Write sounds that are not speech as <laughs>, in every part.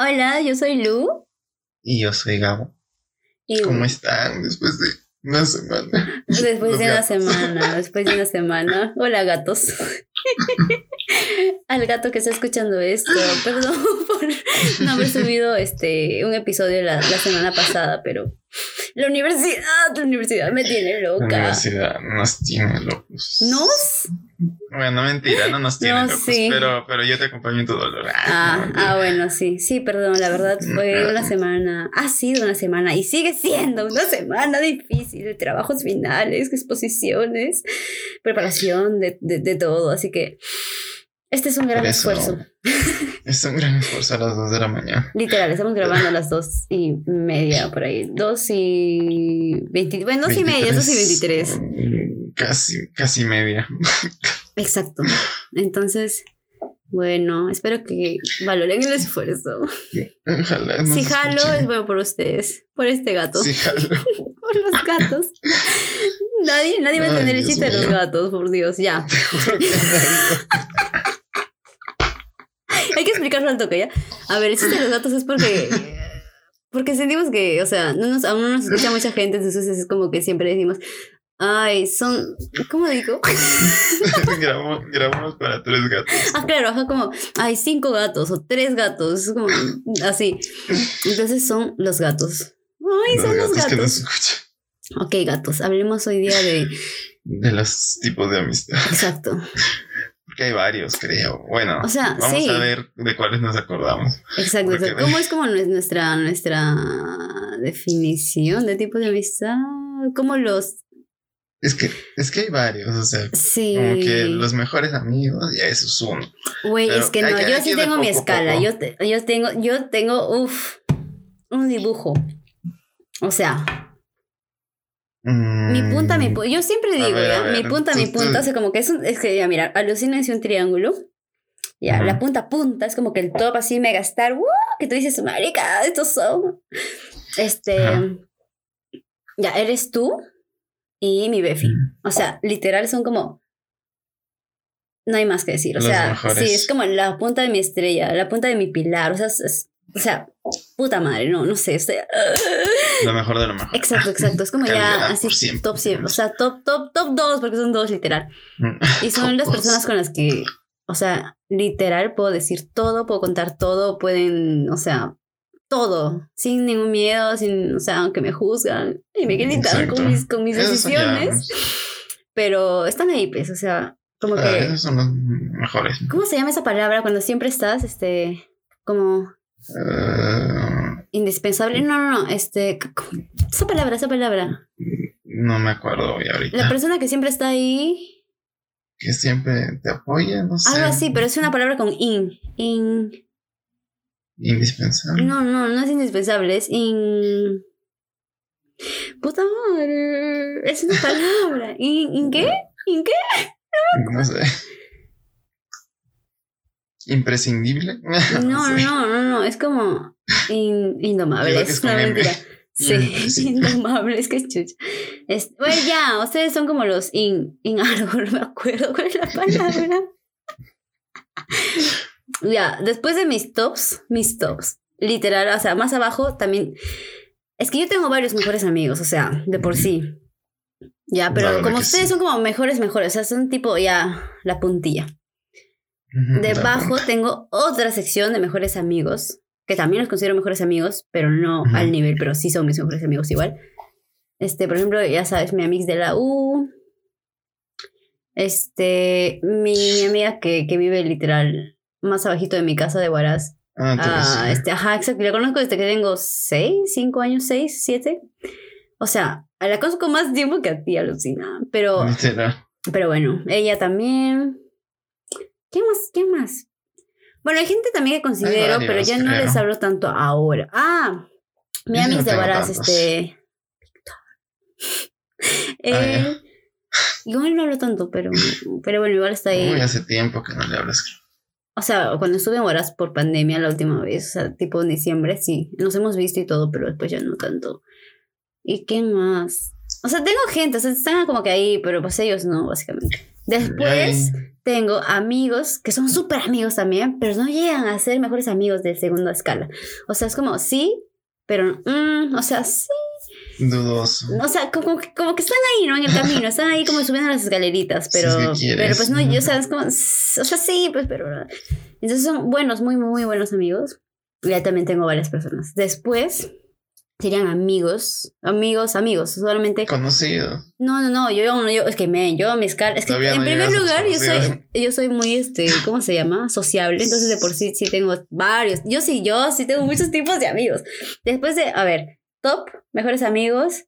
Hola, yo soy Lu. Y yo soy Gabo. Y ¿Cómo están después de una semana? <laughs> después de una semana, después de una semana. Hola, gatos. <laughs> Al gato que está escuchando esto, perdón <laughs> por no haber subido este un episodio la, la semana pasada, pero la universidad, la universidad me tiene La loca. universidad nos tiene locos. ¿Nos? Bueno, mentira, no nos tiene No, locos. sí. Pero, pero yo te acompaño en tu dolor. Ah, no, ah, bueno, sí, sí, perdón, la verdad fue una semana, ha sido una semana y sigue siendo una semana difícil de trabajos finales, exposiciones, preparación de, de, de todo, así que este es un gran eso- esfuerzo. <laughs> Es un gran esfuerzo a las 2 de la mañana. Literal, estamos grabando a las dos y media por ahí, dos y veinte, bueno, dos y media, dos y veintitrés, Mm, Casi, casi media. <laughs> exacto. Entonces, bueno, espero que valoren el esfuerzo. Ojalá. Si jalo es bueno por ustedes, por este gato. Si jalo. <laughs> por los gatos. Nadie, nadie va a Ay, entender el chiste de los gatos, por Dios, ya. Hay que explicarlo al toque, ¿ya? A ver, el chiste de los gatos es porque. Porque sentimos que, o sea, no nos, aún no nos escucha mucha gente, entonces es como que siempre decimos, ay, son. ¿Cómo digo? <laughs> grabamos, grabamos para tres gatos. Ah, claro, ajá, como, hay cinco gatos o tres gatos, es como así. Entonces son los gatos. Ay, son los que gatos. escuchan. Ok, gatos, hablemos hoy día de. De los tipos de amistad. Exacto. Porque hay varios, creo. Bueno, O sea, vamos sí. a ver de cuáles nos acordamos. Exacto, Porque-. ¿Cómo <laughs> es como nue- nuestra, nuestra definición de tipo de amistad? ¿Cómo los...? Es que, es que hay varios, o sea, Sí. como que los mejores amigos, ya eso es uno. Güey, es que no, que- yo hay sí que tengo mi poco escala. poco. Yo, te- yo tengo, yo tengo, uff, un dibujo. O sea, mi punta, mi punta. Yo siempre Mm. Digo, ver, ¿ya? ver, Mi punta, tú- mi tú- punta. O sea, como que es un, es que, ya, mira, alucínense un triángulo. Ya, Ujú. la punta a punta es como que el top así mega star, ¡wow! que tú dices, marica, estos son. Este. Ajá. Ya, eres tú y mi Befi. O sea, literal son como. No hay más que decir. O Los sea, mejores. sí, es como la punta de mi estrella, la punta de mi pilar. O sea, es- es- o sea, puta madre, no, no sé. o sea, <laughs> Lo mejor de lo mejor. exacto, exacto. Es como ya así siempre. top 100. O sea, top, top, top 2, porque son dos literal. Mm. Y <laughs> son las personas con las que, o sea, literal puedo decir todo, puedo contar todo, pueden, o sea, todo, sin ningún miedo, sin, o sea, aunque me juzgan y me Exacto. con mis, con mis decisiones, pero están ahí, pues, o sea, como ah, que, esos son los mejores. ¿cómo se llama esa palabra cuando siempre estás, este, como Indispensable? No, no, no, este, esa palabra, esa palabra, no me acuerdo hoy ahorita. la persona que siempre está ahí, que siempre te apoya, no sé. algo así, pero es una palabra con in, in, Indispensable. No, no, no es indispensable, es in... Puta madre, es una palabra. ¿In, in qué? ¿In qué? No sé. Imprescindible. <laughs> No, sé. no, no, no, es como in- indomable, es una mentira. <laughs> Sí, Imprescindible. <laughs> indomable, es que chucha. Es, bueno, ya, ustedes son como los in, in algo, no me acuerdo cuál es la palabra. ya, después de mis tops, mis tops, literal, o sea, más abajo también. Es que yo tengo varios mejores amigos, o sea, de por sí. Ya, pero como ustedes sí. son como mejores, mejores, o sea, son tipo ya la puntilla. Debajo tengo otra sección de mejores amigos, que también los considero mejores amigos, pero no Ujú. al nivel, pero sí son mis mejores amigos igual. Este, por ejemplo, ya sabes, mi amiga de la U. Este, mi, mi amiga que, que vive literal más abajito de mi casa de Huaraz. Ah, Ah, este, ajá, exacto. La conozco desde que tengo seis, cinco años, seis, siete. O sea, la conozco más tiempo que a ti, alucina. Pero <laughs> pero bueno, ella también. ¿Quién más? ¿Quién más? Bueno, hay gente también que considero, varios, pero ya no creo. les hablo tanto ahora. Ah, mi no de Varas, este. <laughs> Ya. Eh, igual no hablo tanto, pero, pero bueno, igual está ahí. Uy, hace tiempo que no le hablas. O sea, cuando estuve en Huaraz por pandemia la última vez, o sea, tipo en diciembre, sí, nos hemos visto y todo, pero después ya no tanto. ¿Y quién más? O sea, tengo gente, o sea, están como que ahí, pero pues ellos no, básicamente. Después tengo amigos que son súper amigos también, pero no llegan a ser mejores amigos de segunda escala. O sea, es como, sí, pero, mm, o sea, sí. Dudoso. O sea, como, como que están ahí, ¿no? En el camino, <laughs> están ahí como subiendo las escaleritas, Si pero, es que quieres. pero pues no, yo, o sea, es como, o sea, sí, pues, pero... Entonces son buenos, muy, muy buenos amigos. Y ya también tengo varias personas. Después serían amigos, amigos, amigos, solamente... Conocido. No, no, no, yo, yo, es que me, yo a mi escala, es que Todavía en no primer lugar yo soy, yo soy muy, este, ¿cómo se llama? Sociable, entonces de por sí sí tengo varios, yo sí, yo sí tengo muchos tipos de amigos. Después de, a ver, top, mejores amigos,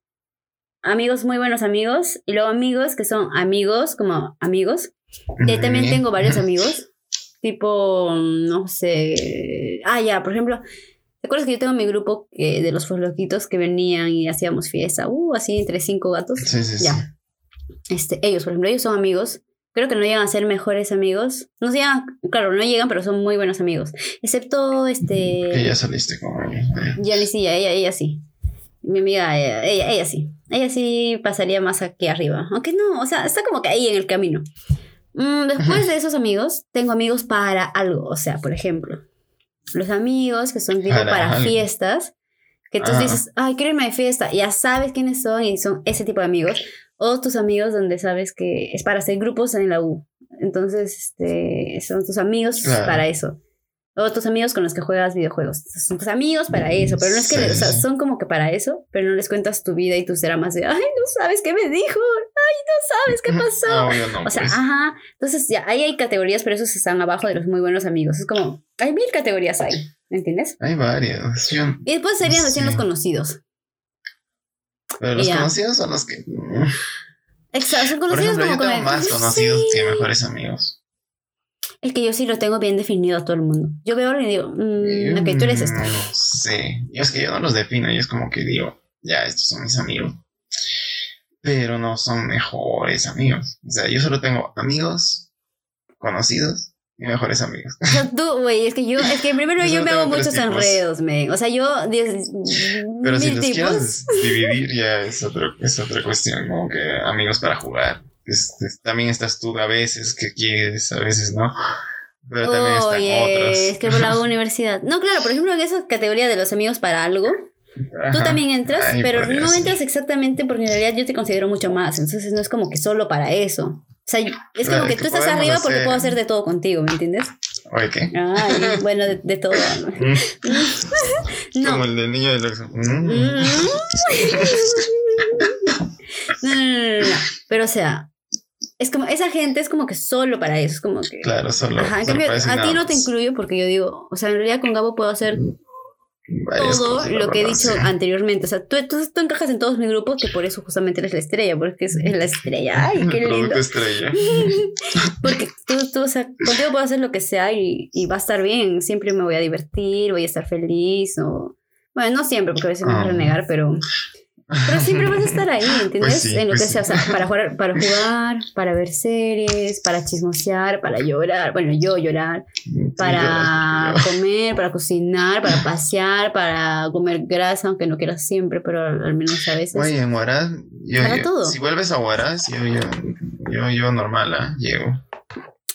amigos muy buenos amigos, y luego amigos que son amigos, como amigos, y ahí también tengo varios amigos, tipo, no sé, ah, ya, por ejemplo, ¿te acuerdas que yo tengo mi grupo que, de los forloquitos que venían y hacíamos fiesta? Uh, así entre cinco gatos. Sí, sí, sí. Ya. Este, ellos, por ejemplo, ellos son amigos. Creo que no llegan a ser mejores amigos. No llegan, claro, no llegan, pero son muy buenos amigos. Excepto este. Que ya saliste con él. Yanni sí, ella, ella sí. Mi amiga, ella, ella, ella sí. Ella sí pasaría más aquí arriba. Aunque no, o sea, está como que ahí en el camino. Mm, después de esos amigos, tengo amigos para algo. O sea, por ejemplo, los amigos que son tipo Para fiestas. Que tú Ah. dices, ay, quiero irme de fiesta. Ya sabes quiénes son y son ese tipo de amigos. O tus amigos donde sabes que es para hacer grupos en la U. Entonces, este, son tus amigos Claro. para eso. O tus amigos con los que juegas videojuegos. Son tus amigos para eso. Pero no es que, Sí, o sea, sí. son como que para eso, pero no les cuentas tu vida y tus dramas de, ay, no sabes qué me dijo. Ay, no sabes qué pasó. Obvio no, O sea, pues. ajá. Entonces, ya, ahí hay categorías, pero esos están abajo de los muy buenos amigos. Es como, hay mil categorías ahí. ¿Me entiendes? Hay varios. Yo- Y después serían recién Sí. los conocidos. pero los Ya. conocidos son los que. Exacto, son Por conocidos ejemplo, yo como tengo con el- más conocidos Sí. que mejores amigos. Es que yo sí lo tengo bien definido a todo el mundo. Yo veo y digo, mm, Yo ok, tú eres esto. No sé. Yo es que yo no los defino. Yo es como que digo, ya, estos son mis amigos. Pero no son mejores amigos. O sea, yo solo tengo amigos, conocidos y mejores amigos. <laughs> O sea, tú, güey, es que yo, es que primero <laughs> Yo me hago muchos tipos. enredos, men. O sea, yo, diez, Pero si los tipos. quieres dividir, ya es, otro, es otra cuestión. Como que amigos para jugar. Es- es- también estás tú a veces que quieres, a veces no. Pero también están Oye, otros. es que por la <laughs> universidad. No, claro, por ejemplo, en esa categoría de los amigos para algo, tú también entras, Ay, pero no entras exactamente porque en realidad yo te considero mucho más. Entonces no es como que solo para eso. O sea, es como que que tú estás arriba porque puedo hacer de todo contigo, ¿me entiendes? Oye, ¿qué? Ay, <laughs> bueno, de, de todo. Mm, <laughs> No. Como el del niño del. Mm. Mm. No, no, no, no, no. Pero o sea, es como, esa gente es como que solo para eso. Es como que. Claro, solo. Ajá, solo a ti no te incluyo porque yo digo, o sea, en realidad con Gabo puedo hacer Varias todo lo que he dicho anteriormente. O sea, tú, tú, tú encajas en todos mis grupos, que por eso justamente eres la estrella, porque es, es la estrella. Ay, <laughs> qué lindo. Estrella. <laughs> Porque tú, tú, o sea, contigo puedo hacer lo que sea y, y va a estar bien. Siempre me voy a divertir, voy a estar feliz o... Bueno, no siempre, porque a veces me voy a Ah. renegar, pero... Pero siempre vas a estar ahí, ¿entiendes? <laughs> Pues sí, en lo pues que sea, o sea, para jugar, para jugar, para ver series, para chismosear, para llorar, bueno, yo llorar, para comer, para cocinar, para pasear, para comer grasa, aunque no quieras siempre, pero al menos a veces. Oye, en Huaraz, yo, Para yo- todo. si vuelves a Huaraz, yo, yo, yo, yo normal, ¿ah? Llego.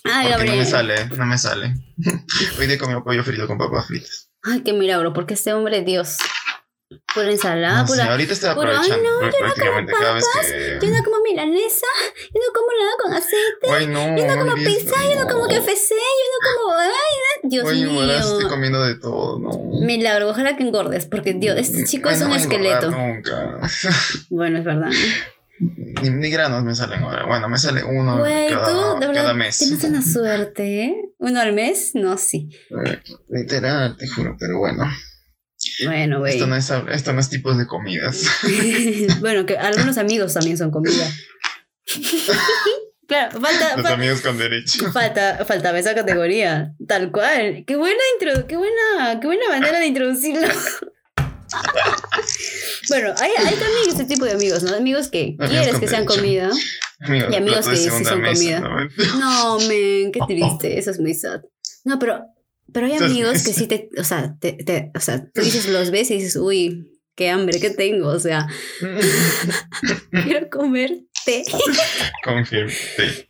Ay, Porque no Gabriel. me sale, no me sale. <laughs> Hoy día comí pollo frito con papas fritas. Ay, qué milagro, porque este hombre, Dios. Pura ensalada, No sé, pura. ahorita estoy puro, ay, no, yo no como cada vez papas, que... Yo no como milanesa, yo no como nada con aceite, Ay, no, yo no como pizza, yo no como KFC, yo no como. Ay, Dios Oye, en Huaraz estoy mío. comiendo de todo, no. Milagro, ojalá que engordes, porque Dios, este chico Ay, es un esqueleto. Nunca. <laughs> Bueno, es verdad. Ni, ni granos me salen ahora. Bueno, me sale uno Güey, cada, tú, de cada verdad, mes. tienes una suerte, ¿eh? ¿Uno al mes? No, sí. Literal, te juro, pero bueno. Bueno, güey. Esto no, es, esto no es tipos de comidas. <laughs> bueno, que algunos amigos también son comida. <laughs> claro, falta, Los amigos con derecho. falta, faltaba esa categoría. Tal cual. Qué buena intro, qué buena, qué buena manera de introducirlo. <laughs> bueno, hay, hay también ese tipo de amigos, ¿no? Amigos que Amigos quieres que sean derecho. comida. Amigos, Y amigos que sí son mesa, comida. ¿no? No, men, qué triste. Eso es muy sad. No, pero, pero hay amigos que sí te, o sea, te, te- o sea, tú dices, los ves y dices, uy, qué hambre que tengo. O sea, <laughs> quiero comerte. Confirmate.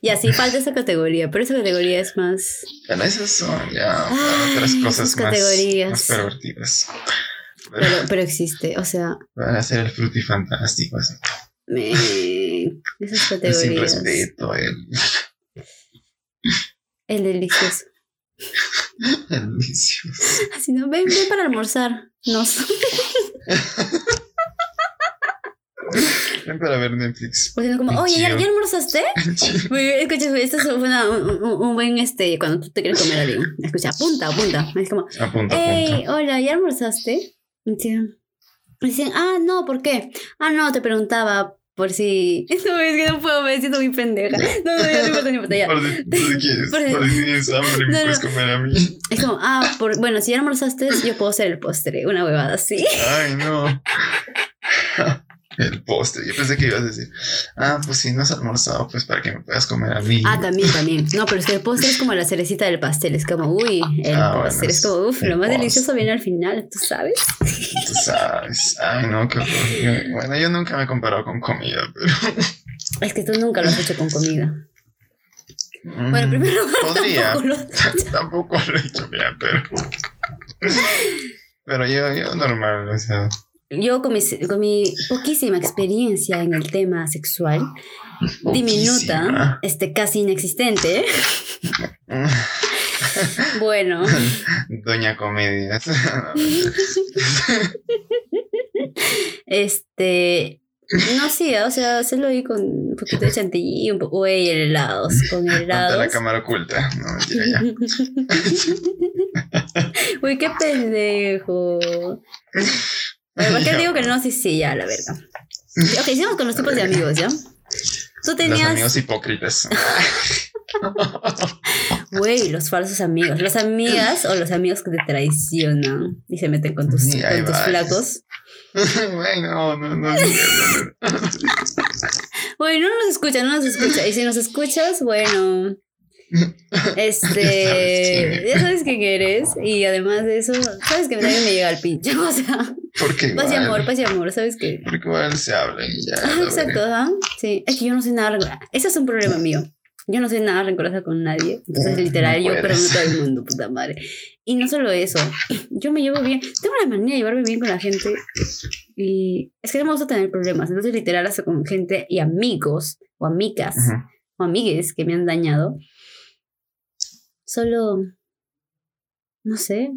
Y así falta esa categoría, pero esa categoría es más. Pero esas son ya Ay, otras cosas más, categorías. más pervertidas. Pero, existe, o sea, para hacer el frutifantástico, así. me... esas El <laughs> sin categorías. respeto, El delicioso. <laughs> el delicioso. Así no, ven, ven para almorzar. No, Ven para ver Netflix. pues no como, oye, ¿ya, ¿ya almorzaste? Muy bien, escucha, esto fue una- un, un- buen, este, cuando tú te quieres comer a alguien. Escucha, apunta, apunta. Es como, Apunta, hey, apunta. hola, ¿ya almorzaste? Y dicen, ah, no, ¿por qué? Ah, no, te preguntaba por si... No, es que no puedo, me siento muy pendeja. No, no, ya no importa, no importa, ya. Por si tú quieres, Por si- por si tienes hambre, me No, no. puedes comer a mí. Es como, ah, por, bueno, si ya almorzaste, yo puedo hacer el postre, una huevada así. Ay, no. El postre. Yo pensé que ibas a decir, ah, pues si no has almorzado, pues para que me puedas comer a mí. Ah, también, también. No, pero es que el postre es como la cerecita del pastel. Es como, uy, el Ah, bueno, postre. es como, uff, lo más postre. delicioso viene al final, ¿tú sabes? Tú sabes. Ay, no, qué horror. Bueno, yo nunca me he comparado con comida, pero. Es que tú nunca lo has hecho con comida. Bueno, Mm, primero <laughs> Podría. tampoco lo- <laughs> Tampoco lo he hecho bien, pero. Pero yo, yo normal, o sea. Yo con mi, con mi poquísima experiencia en el tema sexual, <laughs> diminuta, este casi inexistente, <laughs> bueno, Doña Comedia. este, no sí, o sea, hacerlo ahí con un poquito de chantilly, un poco, güey, helados, con helados. la cámara oculta. No, mentira, ya. <laughs> Uy, qué pendejo. ¿Por qué digo que no? Sí, sí, ya, la verga. <laughs> Ok, sigamos con los tipos de amigos, ¿ya? Tú Los tenías, amigos hipócritas. <laughs> güey, los falsos amigos. Las amigas o los amigos que te traicionan y se meten con tus, Sí, con tus flacos. <laughs> Bueno, no, no, no. Güey, no nos escucha, no nos escucha. Y si nos escuchas, bueno. <laughs> Este, Ya sabes quién eres. Y además de eso, sabes que también me llega al pinche. <laughs> O sea, Porque paz y amor, paz y amor, ¿sabes qué? Porque igual se habla y ya. Ah, exacto, ajá. Sí, es que yo no soy nada. Ese es un problema mío. Yo no soy nada rencorosa con nadie. Entonces, No, literal, no yo perdono a todo el mundo, puta madre. Y no solo eso, yo me llevo bien. Tengo la manía de llevarme bien con la gente. Y es que no me gusta tener problemas. Entonces, literal, hasta con gente y amigos o amigas o amigues que me han dañado. Solo. No sé.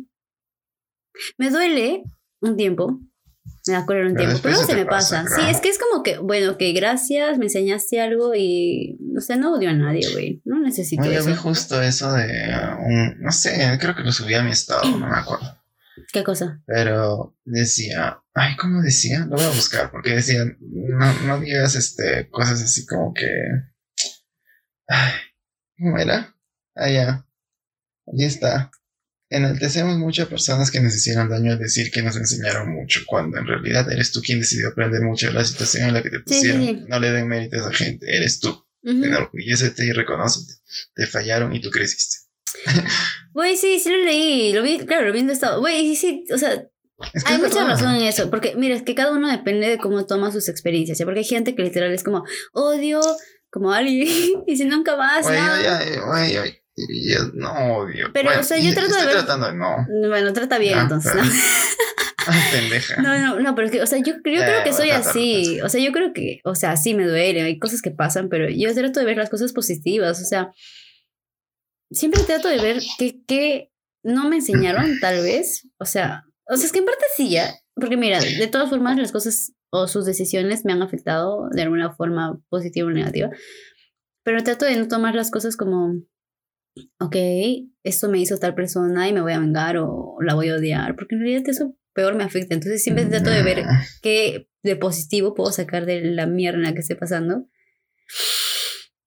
Me duele un tiempo. Me da cólera un Pero tiempo. Pero no se me pasa. Sí, es que es como que, bueno, que gracias, me enseñaste algo y. No sé, no odio a nadie, güey. No necesito Oye, yo vi eso. justo eso de un, no sé, creo que lo subí a mi estado, no me acuerdo. ¿Qué cosa? Pero decía, ay, ¿cómo decía? Lo voy a buscar, porque decía, no, no digas este, cosas así como que. Ay, ¿Cómo era? Ah, ya. Allí está. Enaltecemos mucho a personas que nos hicieron daño al decir que nos enseñaron mucho, cuando en realidad eres tú quien decidió aprender mucho de la situación en la que te Sí, sí, pusieron. sí. No le den mérito a esa gente, eres tú. Ujú. Enorgullécete y reconócete. Te fallaron y tú creciste. <laughs> Güey, sí, sí lo leí. Lo vi, claro, lo vi en estado. Güey, sí, sí, o sea, Es que Hay mucha razón en eso, porque mira, es que cada uno depende de cómo toma sus experiencias, ¿ya? porque hay gente que literal es como, odio como alguien <laughs> y si nunca más, Güey, no. yo eh, no odio. Pero, o sea, yo trato de estoy ver- tratando no. Bueno, trata bien Ah, entonces. pero- ¿no? Ay, pendeja. No, no, no, pero es que, o sea, yo, yo creo que bueno, soy así. O sea, yo creo que, o sea, sí me duele, hay cosas que pasan, pero yo trato de ver las cosas positivas. O sea, siempre trato de ver qué, qué no me enseñaron, tal vez. O sea, o sea, es que en parte sí ya. Porque mira, de todas formas, las cosas o sus decisiones me han afectado de alguna forma positiva o negativa. Pero trato de no tomar las cosas como, ok, esto me hizo tal persona y me voy a vengar o la voy a odiar, porque en realidad eso peor me afecta. Entonces siempre trato de ver qué de positivo puedo sacar de la mierda en la que esté pasando.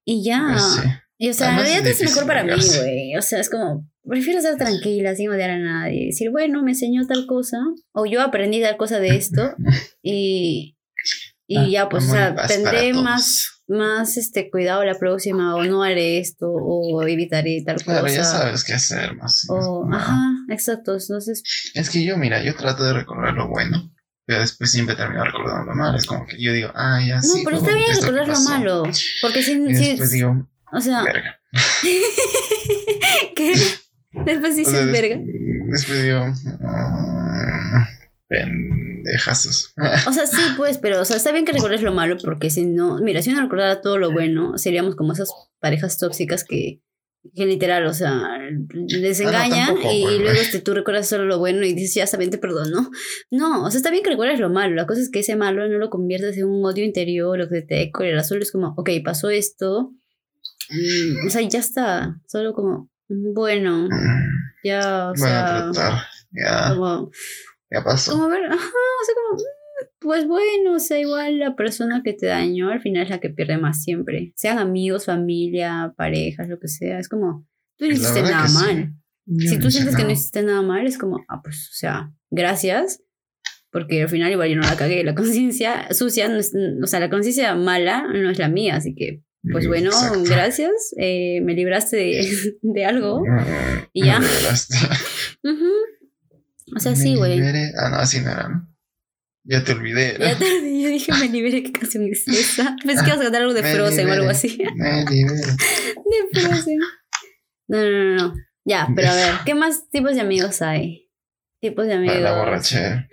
Y ya. Pues. Y o sea, en Además, es realidad es mejor para mí, güey. O sea, es como, prefiero estar tranquila, sin odiar a nadie. Decir, bueno, me enseñó tal cosa, o yo aprendí tal cosa de esto, <laughs> y, y Ah, ya, pues, o sea, tendré más, más este, cuidado la próxima, o no haré esto, o evitaré tal Claro, cosa. ya sabes qué hacer más. O, No. ajá, exacto. Entonces, Es que yo, mira, yo trato de recordar lo bueno, pero después siempre termino recordando lo malo. Es como que yo digo, ah, ya No, sí. pero está bien recordar lo malo. Porque si. Y si- después digo, o sea, verga. <laughs> ¿qué? Después O dices sea, des- verga. Después digo, ah, pendejazos. O sea, sí, pues, pero, o sea, está bien que recuerdes lo malo, porque si no, mira, si uno recordara todo lo bueno, seríamos como esas parejas tóxicas que, que literal, o sea, les Ah, no, engañan tampoco, y, pues, luego este, tú recuerdas solo lo bueno y dices, ya está bien, te perdono. No, o sea, está bien que recuerdes lo malo. La cosa es que ese malo no lo conviertas en un odio interior o que te dé cólera. Solo es como, ok, pasó esto. mm, o sea, ya está. Solo como, bueno, ya, o a sea, tratar. Ya, como, ya pasó. como ver, ajá, o sea, como, mm, pues bueno, o sea, igual la persona que te dañó al final es la que pierde más siempre. Sean amigos, familia, parejas, lo que sea. Es como, tú no hiciste nada sí. mal. Yo Si tú sientes que no nada. hiciste nada mal, es como, ah, pues, o sea, gracias. Porque al final igual yo no la cagué. La conciencia sucia, no es- o sea, la conciencia mala no es la mía. Así que, pues bueno, Exacto. gracias. eh, me libraste de, <laughs> de algo. Mm, Y ya. me liberaste. <laughs> Ujú. O sea, sí, Me güey. Ah, no, así no era, ¿no? Ya te olvidé. Ya tarde, yo dije, me liberé, ¿qué canción es esa? <laughs> Pensé que ibas a cantar algo de Me Frozen o algo así. Me liberé. <laughs> De Frozen. No, no, no, no. Ya, pero a ver, <laughs> ¿qué más tipos de amigos hay? Tipos de amigos. Para la borrachera.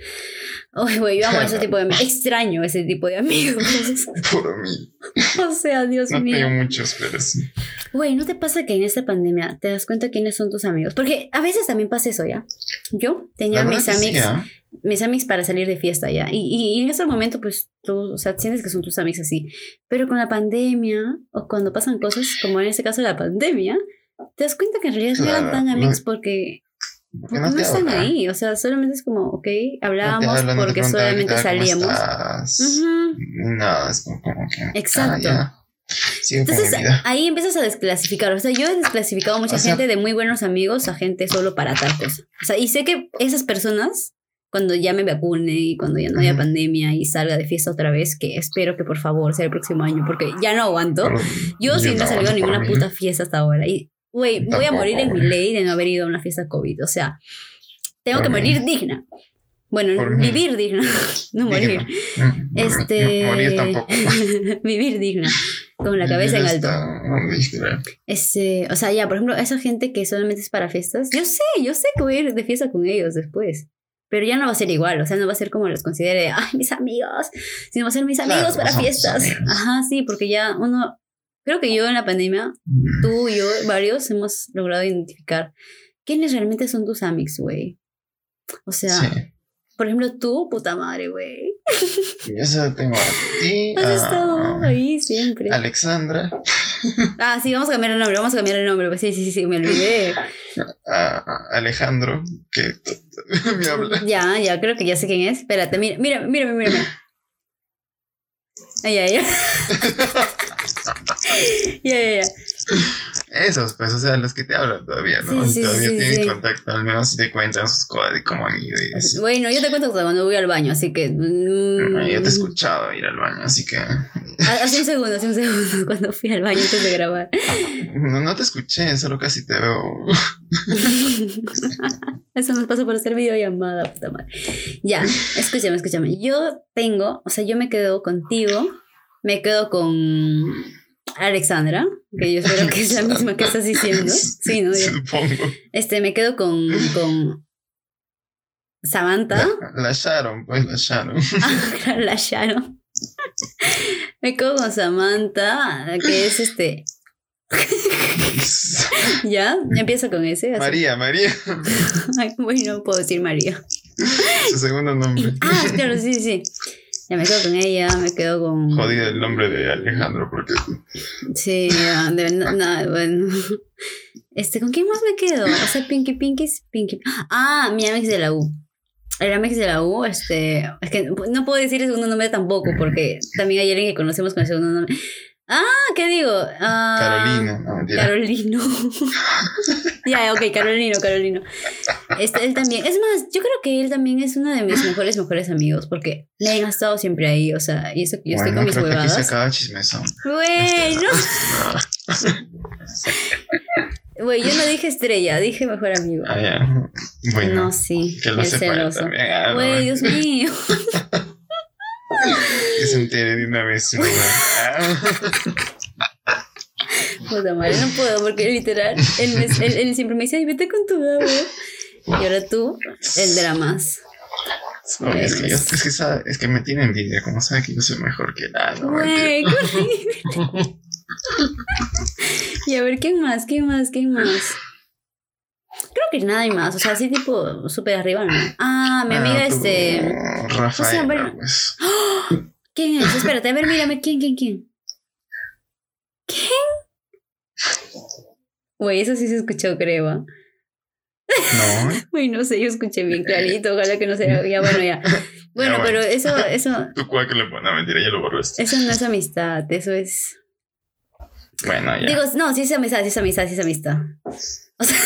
Uy, güey, yo amo ese <laughs> tipo de amigos. Extraño ese tipo de amigos. <laughs> Puro mí. <laughs> o sea, Dios No mío. tengo muchos, pero sí. Güey, ¿no te pasa que en esta pandemia te das cuenta quiénes son tus amigos? Porque a veces también pasa eso, ¿ya? Yo tenía mis que sí, amigos, ¿ah? mis amigos para salir de fiesta, ¿ya? Y, y, y en ese momento, pues, tú, o sea, sientes que son tus amigos así. Pero con la pandemia, o cuando pasan cosas, como en este caso la pandemia, te das cuenta que en realidad no eran tan no- amigos Porque porque no no, te están hablan. ahí. O sea, solamente es como, ok, No hablábamos no porque solamente "¿Qué tal? ¿Cómo salíamos. estás?". Ujú. Nada, es como, como que. Exacto. Ah. Sigo con Entonces ahí empiezas a desclasificar. O sea, yo he desclasificado a mucha O sea- gente de muy buenos amigos a gente solo para tal cosa. O sea, y sé que esas personas, cuando ya me vacune y cuando ya no haya Ujú. pandemia y salga de fiesta otra vez, que espero que por favor sea el próximo año, porque ya no aguanto. Pero Yo, sí no he salido a ninguna mí. puta fiesta hasta ahora. Y, güey, voy a morir en mi ley de no haber ido a una fiesta COVID. O sea, tengo que <laughs> morir digna. Bueno, vivir digna, no morir. Este. Morir tampoco. <laughs> vivir digna, con la cabeza en Vivir alto. hasta- ¿viste? Este, o sea, ya, por ejemplo, esa gente que solamente es para fiestas, yo sé, yo sé que voy a ir de fiesta con ellos después. Pero ya no va a ser igual, o sea, no va a ser como los considere, ay, mis amigos, sino va a ser mis Claro, amigos para son tus fiestas. amigos. Ajá, sí, porque ya uno, creo que yo en la pandemia, tú y yo, varios, hemos logrado identificar quiénes realmente son tus amigos, güey. O sea, Sí. por ejemplo, tú, puta madre, güey. Yo tengo a ti, <laughs> Has estado a ahí siempre. Alexandra, <laughs> Ah, sí, vamos a cambiar el nombre, vamos a cambiar el nombre. Pues sí, sí, sí, me olvidé. a Alejandro, que <laughs> me habla. Ya, ya, creo que ya sé quién es. Espérate, mira, mira, mira, mira, mira. Ay, ay, ay. Ya, ya, ya. Esos, pues, o sea, los que te hablan todavía, ¿no? Sí, sí, todavía sí, tienen contacto, al menos si te cuentan sus cosas de cómo han ido y así. Bueno, yo te cuento cuando voy al baño, así que. mm, Bueno, yo te he escuchado ir al baño, así que. ha- Hace un segundo, hace un segundo, <laughs> cuando fui al baño antes de grabar. No, no te escuché, solo casi te veo. <laughs> Eso nos pasa por hacer videollamada, puta madre. Ya, escúchame, escúchame. Yo tengo, o sea, yo me quedo contigo, me quedo con Alexandra, que yo espero que es la misma que estás diciendo. <laughs> Sí, ¿no? Yo- Supongo. Este, me quedo con, con Samantha. La, la Sharon, pues, la Sharon. <laughs> Ah, la Sharon. <laughs> Me quedo con Samantha, que es este. ¿Ya? Empiezo con ese. así. María, María, Ay, bueno, no puedo decir María. su segundo nombre. Ah, claro, sí, sí. Ya me quedo con ella, me quedo con. Jodido el nombre de Alejandro, porque Sí, ya, de verdad, no, bueno. Este, ¿con quién más me quedo? O sea, Pinky Pinky Pinky. Ah, mi amix de la U. El amix de la U, este. Es que no puedo decir el segundo nombre tampoco, porque también hay alguien que conocemos con el segundo nombre. Ah, ¿qué digo? Ah, Carolina, no. Carolino. <laughs> ya, ok, Carolino, Carolino. Este, él también. Es más, yo creo que él también es uno de mis mejores, mejores amigos, porque le han estado siempre ahí, o sea, y eso que yo estoy bueno, con mis creo que aquí se huevadas. acaba. Bueno. No. <laughs> Güey, yo no dije estrella, dije mejor amigo. Ah. Bueno, no, sí. que lo celoso. Ah, no, Güey, Dios mío. <laughs> Que se entere de una vez. Ah. Puta madre, no puedo porque literal, él, me- él- él siempre me dice, ay, vete con tu gabo. Y ahora tú, el. No, es, que yo- es, que sabe- es que me tiene envidia, como sabe que yo soy mejor que nada. ¿no? Güey, qué horrible. Y a ver, ¿quién más? ¿Quién más? ¿Quién más? Creo que nada hay más. O sea, así tipo súper arriba, ¿no? Ah, mi amiga, Ah, tú, este. Rafael, o sea, bueno. pues. <gasps> ¿Quién es? Espérate, a ver, mírame. ¿Quién, quién, quién? ¿Quién? Güey, eso sí se escuchó, creo. No, <laughs> Uy, no sé, yo escuché bien clarito. Ojalá que no sea. Ya, bueno, <laughs> ya. Bueno, bueno. pero eso, eso, <laughs> tú cuál que le. No, mentira, ya lo borraste. eso no es amistad. Eso es. Bueno, ya. Digo, no, sí es amistad, sí es amistad, sí es amistad. O sea.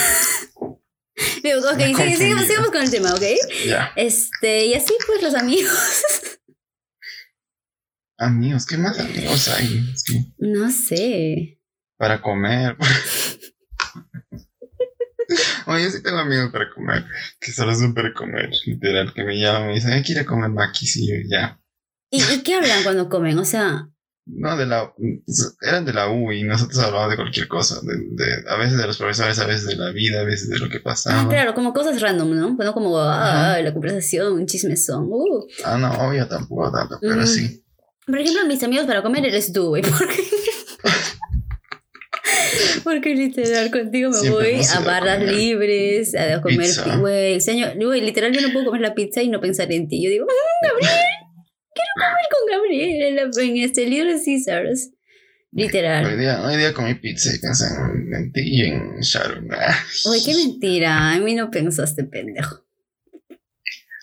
Digo, ok, confundí. sigamos, sigamos con el tema, ¿ok? ya. Este, y así pues los amigos. Amigos, ¿qué más amigos hay? No sé. para comer. <laughs> Oye, sí tengo amigos para comer, que solo son para comer, literal, que me llaman y me dicen, "Ay, quiero comer maquis y yo ya. ¿Y, ¿Y qué hablan cuando comen? O sea, No, de la, eran de la U y nosotros hablábamos de cualquier cosa, de, de- a veces de los profesores, a veces de la vida, a veces de lo que pasaba. ah, claro, como cosas random, ¿no? Bueno, como ah, la conversación, un chismezón. Uh. Ah, no, obvio tampoco tanto, pero Mm. sí. Por ejemplo, mis amigos para comer eres tú, güey. <laughs> Porque, <laughs> porque literal contigo me Siempre voy a barras comer libres, a comer, güey, señor, güey, literal yo no puedo comer la pizza y no pensar en ti. Yo digo, "Mm, Gabriel, quiero comer con Gabriel en, la- en este Little Caesars. Hoy Literal. día, hoy día comí pizza y pensé en, en ti y en Sharon. Ah. Oye, qué mentira, a mí no pensaste, pendejo.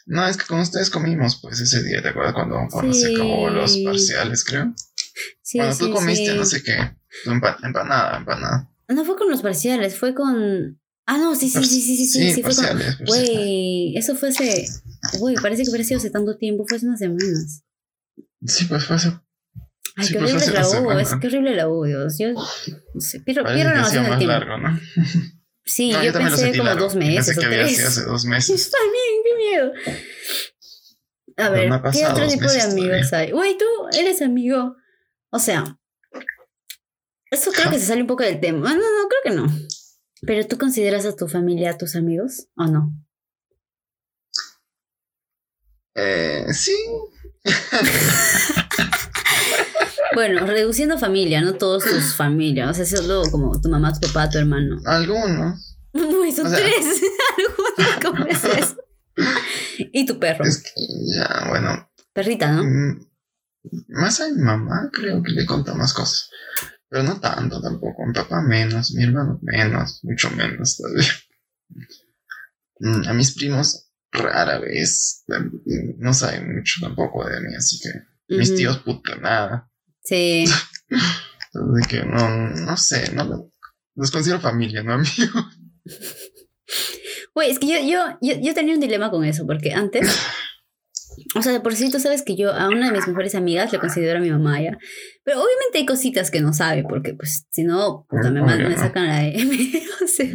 No, es que con ustedes comimos, pues ese día, ¿te acuerdas cuando, cuando se Sí. acabó los parciales, creo? Sí, Cuando sí, tú comiste, sí. no sé qué, empanada, empanada. No fue con los parciales, fue con. Ah, no, sí, sí, sí, sí, sí, sí, sí, fue con. parciales. Güey, eso fue hace. Güey, parece que hubiera sido hace tanto tiempo, fue hace unas semanas. Sí, pues fue hace. Ay, Sí, qué pues, horrible la U, es que horrible la U, Dios. Yo. No sé, pierdo, pierdo la noción del tiempo. largo, ¿no? <laughs> Sí, No, yo, lo pensé como largo. dos meses Pensé o que había sido hace dos Yo <laughs> meses. también, qué miedo. A ver, no ¿qué otro tipo de amigos hay? Güey, tú eres amigo. O sea, eso creo que se sale un poco del tema. No, no, creo que no. Pero tú consideras a tu familia tus amigos o no? Eh, sí. <laughs> Bueno, reduciendo familia, no todos tus familias. O sea, solo como tu mamá, tu papá, tu hermano. Algunos. Uy, son O sea- tres. <laughs> Algunos, ¿cómo es eso? <laughs> Y tu perro. Es que ya, bueno. Perrita, ¿no? mm, Más a mi mamá creo que le conta más cosas. Pero no tanto tampoco. Mi papá menos, mi hermano menos, mucho menos todavía. Mm, A mis primos rara vez no saben mucho tampoco de mí, así que mis tíos puta nada. Sí. <laughs> Así que no, no sé, no los considero familia, no amigos. Güey, es que yo, yo, yo, yo tenía un dilema con eso, porque antes, <laughs> o sea, de por sí tú sabes que yo a una de mis mejores amigas le considero a mi mamá ya, pero obviamente hay cositas que no sabe, porque pues si no, puta, me, me ¿no? sacan la M, <laughs> o sea,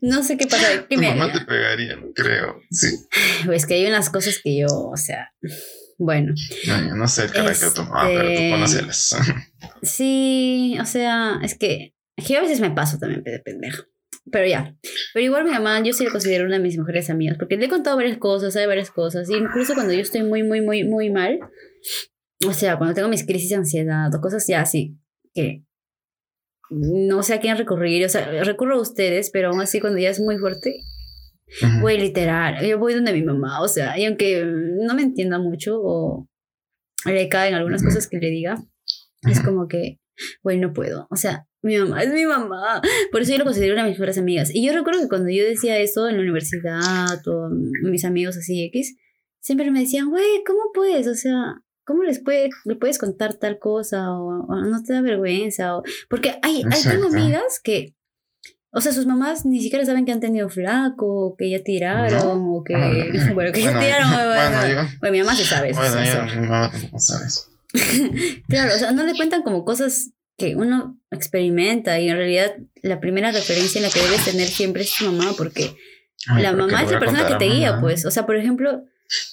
no sé qué pasa, ¿qué Tu me mamá te pegaría, no creo. Sí. Es que hay unas cosas que yo, o sea, bueno, No, yo no sé el carácter de tu mamá, pero tú Este- conocelas. <laughs> sí, o sea, es que, es que yo a veces me paso también de pendejo. Pero ya. Pero igual mi mamá, yo sí la considero una de mis mejores amigas, porque le he contado varias cosas, sabe varias cosas. Incluso cuando yo estoy muy, muy, muy, muy mal, o sea, cuando tengo mis crisis de ansiedad o cosas ya así, que no sé a quién recurrir, o sea, recurro a ustedes, pero aún así cuando ya es muy fuerte, Ujú. Güey, literal, yo voy donde mi mamá, o sea, y aunque no me entienda mucho o le caen algunas cosas que le diga, es como que, güey, no puedo. O sea, mi mamá es mi mamá. Por eso yo lo considero una de mis mejores amigas. Y yo recuerdo que cuando yo decía eso en la universidad o mis amigos así X, siempre me decían, güey, ¿cómo puedes? O sea, ¿cómo les puede, le puedes contar tal cosa? O, o no te da vergüenza. O, porque hay, hay tengo amigas que, o sea, sus mamás ni siquiera saben que han tenido flaco, o que ya tiraron, o que, <laughs> bueno, que ya bueno, tiraron. Bueno, Bueno, yo, bueno, mi mamá se sabe eso. bueno, sí, yo, sí. mi mamá tampoco sabe eso. <laughs> Claro, o sea, no le cuentan como cosas que uno experimenta y en realidad la primera referencia en la que debes tener siempre es tu mamá, porque Ay, la mamá es la persona que te guía, pues. O sea, por ejemplo,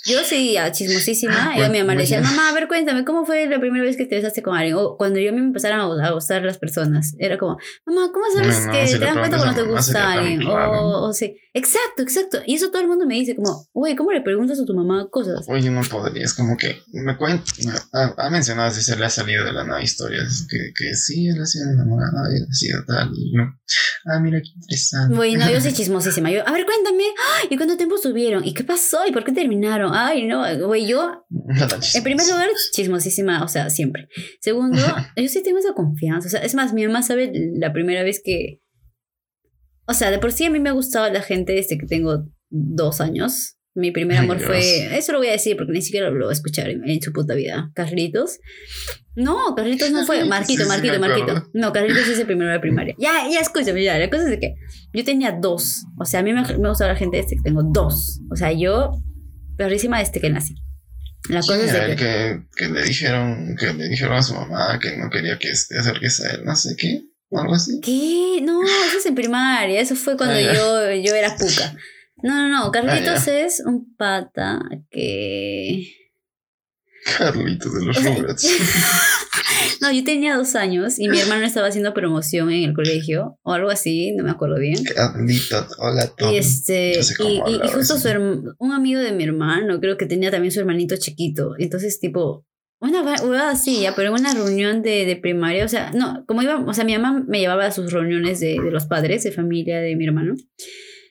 Yo sí, a chismosísima. Yo a mi mamá le decía, Bueno. mamá, a ver, cuéntame, ¿cómo fue la primera vez que te besaste con alguien? O cuando yo a mí me empezaron a, a gustar las personas. Era como, mamá, ¿cómo sabes No, no, que si te das cuenta cuando te gusta alguien? claro. O, o sí. Exacto, exacto. Y eso todo el mundo me dice, como, güey, ¿cómo le preguntas a tu mamá cosas? Oye, no podría, es como que me cuenta, ha, ha mencionado si se le ha salido de la nueva historia, es que, que sí, él ha sido enamorada, él ha sido tal, y yo, ah, mira qué interesante. Güey, no, yo soy <laughs> chismosísima. Yo, a ver, cuéntame, ¡ay! ¿y cuánto tiempo estuvieron? ¿Y qué pasó? ¿Y por qué terminaron? Ay, no, güey, yo <laughs> En primer lugar, chismosísima, o sea, siempre. Segundo, <laughs> yo sí tengo esa confianza. O sea, es más, mi mamá sabe la primera vez que. O sea, de por sí a mí me ha gustado la gente desde que tengo dos años. Mi primer Ay, amor Dios. fue. Eso lo voy a decir porque ni siquiera lo voy a escuchar en, en su puta vida. Carlitos. No, Carlitos no fue. Marquito, Sí, Marquito, Marquito. No, Carlitos es el primero de primaria. Ya, ya, escúchame, ya. La cosa es de que yo tenía dos. O sea, a mí me, me gustaba la gente desde que tengo dos. O sea, yo. Perrísima desde que nací. La cosa es Sí, a de que. que, que le dijeron, que le dijeron a su mamá que no quería que te acerques a él, no sé qué, o algo así. ¿Qué? No, eso es en primaria. Eso fue cuando Ah, yo, yo era puca. No, no, no. Carlitos ya. es un pata que. Carlitos de los O sea, Rugrats. No, yo tenía dos años y mi hermano estaba haciendo promoción en el colegio o algo así, no me acuerdo bien. Carlitos, hola Tom. Y este, y, y- y justo su un amigo de mi hermano, creo que tenía también su hermanito chiquito. Entonces, tipo, una va- huevada así, ya, pero en una reunión de, de primaria, o sea, no, como iba, o sea, mi mamá me llevaba a sus reuniones de, de los padres, de familia de mi hermano.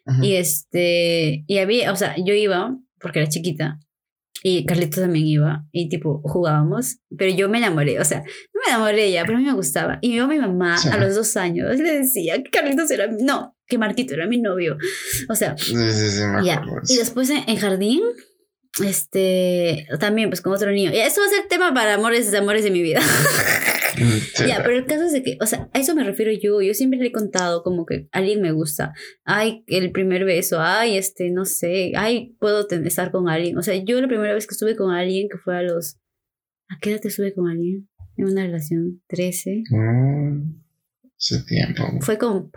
Ujú. Y este, y había, o sea, yo iba, porque era chiquita, y Carlitos también iba, y tipo, jugábamos, pero yo me enamoré, o sea, no me enamoré ya, pero a mí me gustaba. Y yo a mi mamá, Sí. a los dos años, le decía que Carlitos era, no, que Marquito era mi novio. O sea, Sí, sí, ya. Y después en, en jardín, este, también pues con otro niño. Y eso va a ser tema para amores, amores de mi vida. <laughs> <laughs> Ya, pero el caso es de que, o sea, a eso me refiero yo. Yo siempre le he contado como que alguien me gusta. Ay, el primer beso. Ay, este, no sé. Ay, puedo estar con alguien. O sea, yo la primera vez que estuve con alguien, que fue a los. ¿A qué edad te estuve con alguien? En una relación, 13. Mm, Hace tiempo. Fue con.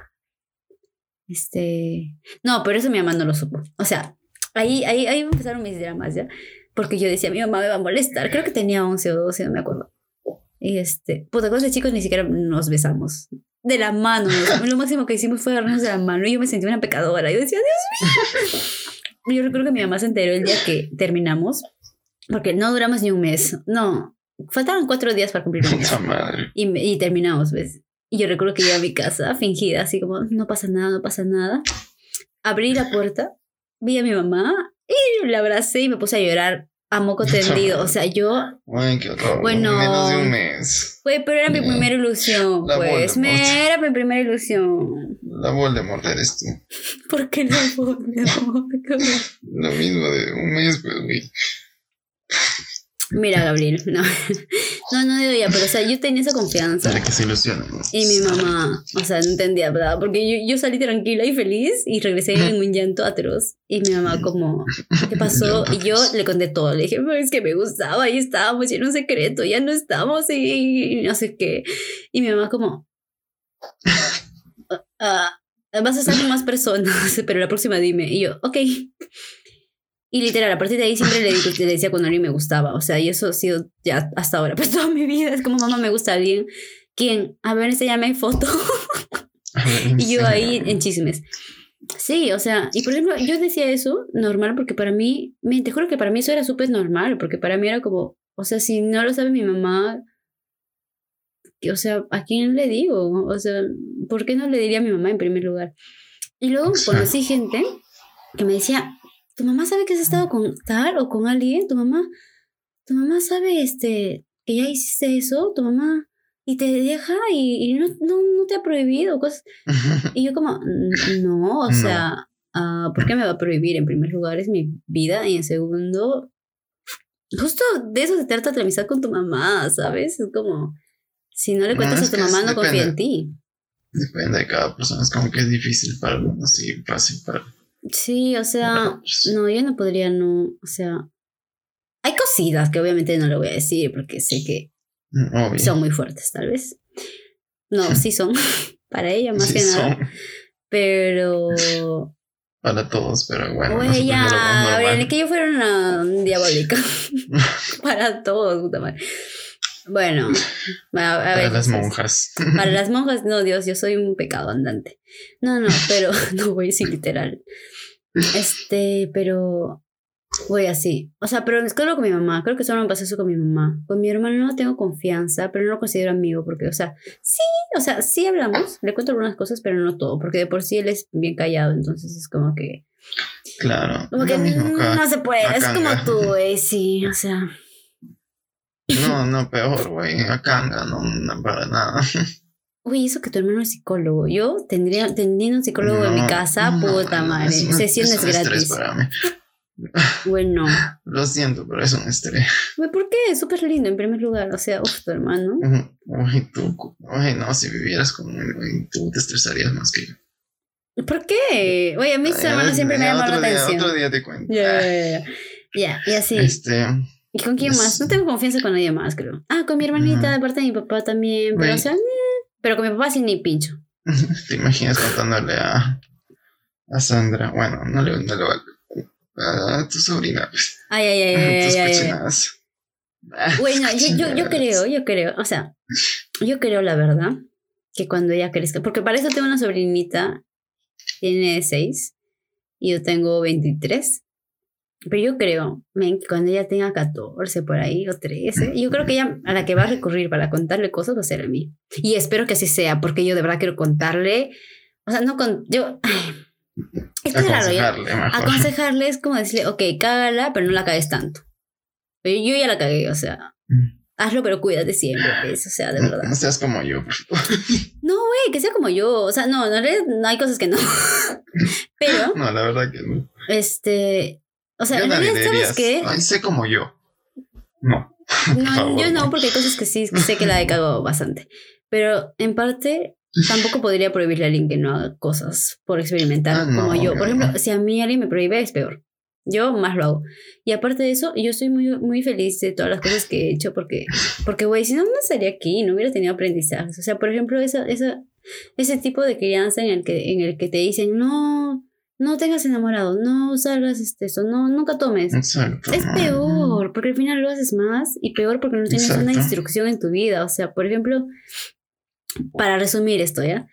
Este. No, pero eso mi mamá no lo supo. O sea, ahí, ahí, ahí empezaron mis dramas, ¿ya? Porque yo decía, mi mamá me va a molestar. Creo que tenía 11 o 12, no me acuerdo. Y este. Puta, con ese chicos ni siquiera nos besamos. De la mano. Lo máximo que hicimos fue agarrarnos de la mano y yo me sentí una pecadora. Yo decía, Dios mío. <laughs> Yo recuerdo que mi mamá se enteró el día que terminamos. Porque no duramos ni un mes. No. Faltaban cuatro días para cumplir un mes. Y, y terminamos, ¿ves? Y yo recuerdo que llegué a mi casa fingida, así como, no pasa nada, no pasa nada. Abrí la puerta, vi a mi mamá y la abracé y me puse a llorar a moco tendido. O sea, yo, Bueno, qué horror. Bueno. Menos de un mes. güey, pero era mi primera ilusión, La pues. Voldemort. Me, era mi primera ilusión. La Voldemort eres tú. <laughs> ¿Por qué no Voldemort? Lo mismo de un mes, pues, güey. Mira, Gabriel, no. <laughs> No, no digo ya, pero o sea, yo tenía esa confianza. Para que se ilusionen. Y mi mamá, o sea, no entendía, ¿verdad? Porque yo, yo salí tranquila y feliz y regresé en un llanto atroz. Y mi mamá como, ¿qué <laughs> pasó? Y yo le conté todo. Le dije, "Pues, es que me gustaba, ahí estábamos, y era un secreto, ya no estamos y, y no sé qué. Y mi mamá como, <laughs> "Ah, vas a estar con más personas, pero la próxima dime. Y yo, ok. Y literal, a partir de ahí siempre le, digo- le decía cuando alguien me gustaba. O sea, y eso ha sido ya hasta ahora. <laughs> Pues toda mi vida es como, mamá, me gusta alguien. ¿Quién? A ver, enséñame foto. <laughs> y yo ahí en chismes. Sí, o sea, y por ejemplo, yo decía eso normal porque para mí, me, te juro que para mí eso era súper normal, porque para mí era como, o sea, si no lo sabe mi mamá, o sea, ¿a quién le digo? O sea, ¿por qué no le diría a mi mamá en primer lugar? Y luego conocí gente que me decía, ¿tu mamá sabe que has estado con tal o con alguien? ¿Tu mamá, tu mamá sabe este, que ya hiciste eso? ¿Tu mamá? Y te deja y, y no, no, no te ha prohibido cosas. <laughs> Y yo como, "N- no, o No. sea, ah, ¿por qué me va a prohibir? En primer lugar es mi vida y en segundo, justo de eso se trata la amistad con tu mamá, ¿sabes? Es como, si no le cuentas a tu mamá, no confía en ti. Depende de cada persona. Es como que es difícil para algunos y fácil para Sí, o sea, no, yo no podría, no, o sea, hay cositas que obviamente no le voy a decir porque sé que Mm, Obvio. son muy fuertes, tal vez. No, sí son, <laughs> para ella más Sí que nada. Pero, <laughs> para todos, pero bueno. Vemos normal. Gabriel, que yo fuera una <laughs> diabólica. para todos, puta madre. Bueno, a, a Para ver, las monjas. Para las <laughs> monjas, no, Dios, yo soy un pecado andante. No, no, pero <laughs> no voy así literal. Este, pero voy así. O sea, pero hablo con mi mamá. Creo que solo me pasa eso con mi mamá. Con mi hermano no tengo confianza, pero no lo considero amigo porque, o sea, sí, o sea, sí hablamos. Le cuento algunas cosas, pero no todo, porque de por sí él es bien callado, entonces es como que. Claro. Como que no se puede. Es como tú, güey, sí, o sea. No, no, peor, güey. Acá no, no para nada. Uy, eso que tu hermano es psicólogo. Yo tendría, teniendo un psicólogo en mi casa, no, puta madre. Sesiones es un estrés gratis. para mí. Bueno, Lo siento, pero es un estrés. ¿por qué? Es súper lindo en primer lugar. O sea, uff, tu hermano. Uy, tú, uy, no, si vivieras con él, güey, tú te estresarías más que yo. ¿Por qué? Oye, a mí su hermano siempre me llama la atención. Otro día te cuento. Ya, ya, ya, ya. Ya, y así. Este, ¿Y con quién más? No tengo confianza con nadie más, creo. Ah, con mi hermanita, de parte de mi papá también. Pero, o sea, eh, pero con mi papá sí ni pincho. <laughs> te imaginas contándole a, a Sandra, bueno, no le, no le a, tu sobrina, pues, Ay, ay, ay, <laughs> ay, tus ay, ay. <laughs> Bueno, yo, yo, creo, yo creo, o sea, yo creo la verdad que cuando ella crezca, porque para eso tengo una sobrinita, tiene seis, y yo tengo 23. Pero yo creo, men, que cuando ella tenga 14 por ahí o 13, yo creo que ella a la que va a recurrir para contarle cosas va a ser a mí. Y espero que así sea, porque yo de verdad quiero contarle, o sea, no con, yo, ay, es que es raro, ya. Aconsejarle es como decirle, ok, cágala, pero no la cagues tanto. Pero yo ya la cagué, o sea, hazlo, pero cuídate siempre, pues, o sea, de verdad. No seas como yo. No, güey, que sea como yo, o sea, no, realidad no hay cosas que no. <laughs> Pero, No, la verdad que no. este, o sea, Yo en realidad, ¿sabes qué? Ay, sé como yo. No. <laughs> No, favor, yo no, porque hay cosas que sí sé que la he cagado bastante. Pero en parte tampoco podría prohibirle a alguien que no haga cosas por experimentar Ah, no, como yo. Por ejemplo, no. si a mí alguien me prohíbe es peor. Yo más lo hago. Y aparte de eso, yo estoy muy, muy feliz de todas las cosas que he hecho porque, porque güey, si no, no estaría aquí, no hubiera tenido aprendizajes. O sea, por ejemplo, esa, esa, ese tipo de crianza en el que, en el que te dicen, no, no tengas enamorado, no salgas este, eso, no, nunca tomes. Exacto. Es peor, porque al final lo haces más y peor porque no tienes una instrucción en tu vida. O sea, por ejemplo, para resumir esto, ¿ya?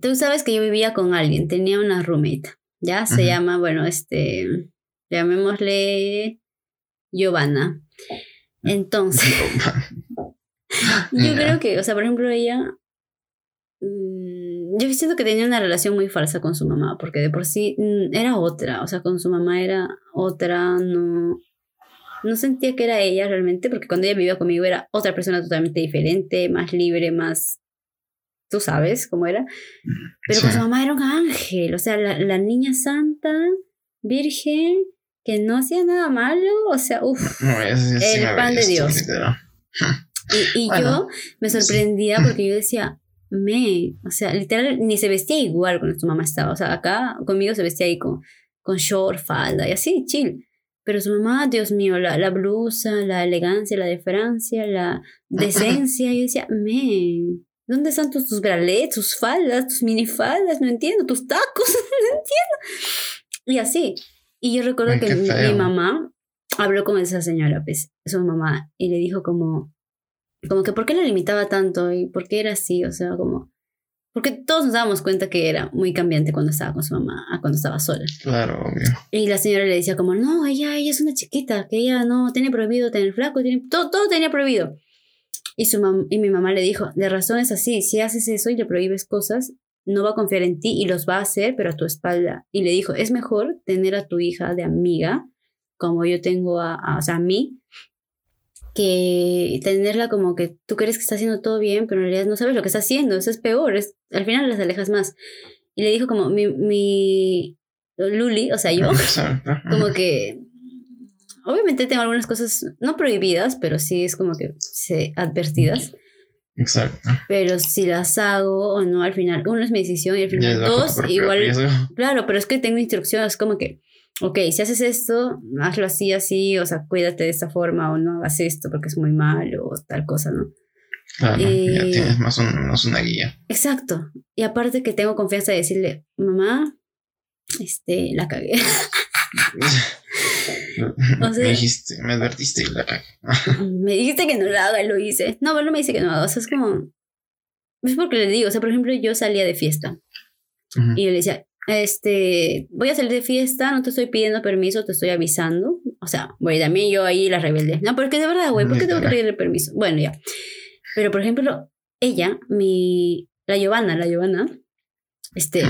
Tú sabes que yo vivía con alguien, tenía una roommate, ¿ya? Se llama, bueno, este, llamémosle Giovanna. Entonces, <laughs> yo creo que, o sea, por ejemplo, ella, mm, yo siento que tenía una relación muy falsa con su mamá, porque de por sí mm, era otra, o sea, con su mamá era otra, no, no sentía que era ella realmente, porque cuando ella vivía conmigo era otra persona totalmente diferente, más libre, más, tú sabes cómo era, pero Sí. con su mamá era un ángel, o sea, la, la niña santa, virgen, que no hacía nada malo, o sea, uff. <laughs> No, ese sí El pan de Dios. literal. Y, y Bueno, yo me sorprendía porque yo decía, me, o sea, literal, ni se vestía igual cuando tu mamá estaba. O sea, acá conmigo se vestía ahí con, con short, falda y así, chill. Pero su mamá, Dios mío, la, la blusa, la elegancia, la deferencia, la <laughs> decencia. Yo decía, me, ¿dónde están tus, tus bralets, tus faldas, tus minifaldas? No entiendo, tus tacos, <laughs> no entiendo. Y así. Y yo recuerdo Ay, que mi, mi mamá habló con esa señora, pues, su mamá, y le dijo como, como que por qué la limitaba tanto y por qué era así, o sea, como... Porque todos nos dábamos cuenta que era muy cambiante cuando estaba con su mamá a cuando estaba sola. Claro, obvio. Y la señora le decía como, no, ella, ella es una chiquita, que ella no tiene prohibido tener flaco, tiene, todo, todo tenía prohibido. Y, su mam- y mi mamá le dijo, de razón es así, si haces eso y le prohíbes cosas, no va a confiar en ti y los va a hacer, pero a tu espalda. Y le dijo, es mejor tener a tu hija de amiga, como yo tengo a, a, o sea, a mí, que tenerla como que tú crees que está haciendo todo bien, pero en realidad no sabes lo que está haciendo, eso es peor, es, al final las alejas más. Y le dijo como, mi, mi Luli, o sea, yo, <laughs> como que obviamente tengo algunas cosas no prohibidas, pero sí es como que se advertidas. Exacto. Pero si las hago o no, al final, uno es mi decisión y al final dos, igual, riesgo. claro, pero es que tengo instrucciones como que, ok, si haces esto, hazlo así, así, o sea, cuídate de esta forma o no hagas esto porque es muy malo o tal cosa, ¿no? Claro, ya Eh, tienes más o menos una guía. Exacto. Y aparte que tengo confianza de decirle, mamá, este, la cagué. <laughs> O sea, me dijiste, me advertiste y la cagué. <laughs> me dijiste que no lo haga y lo hice. No, pero no me dice que no haga. O sea, es como. Es porque le digo. O sea, por ejemplo, yo salía de fiesta. Y yo le decía, este, voy a salir de fiesta, no te estoy pidiendo permiso, te estoy avisando. O sea, güey, también yo ahí la rebelde. No, porque de verdad, güey, ¿por qué tengo que pedirle permiso? Bueno, ya. Pero, por ejemplo, ella, mi, la Giovanna, la Giovanna, este,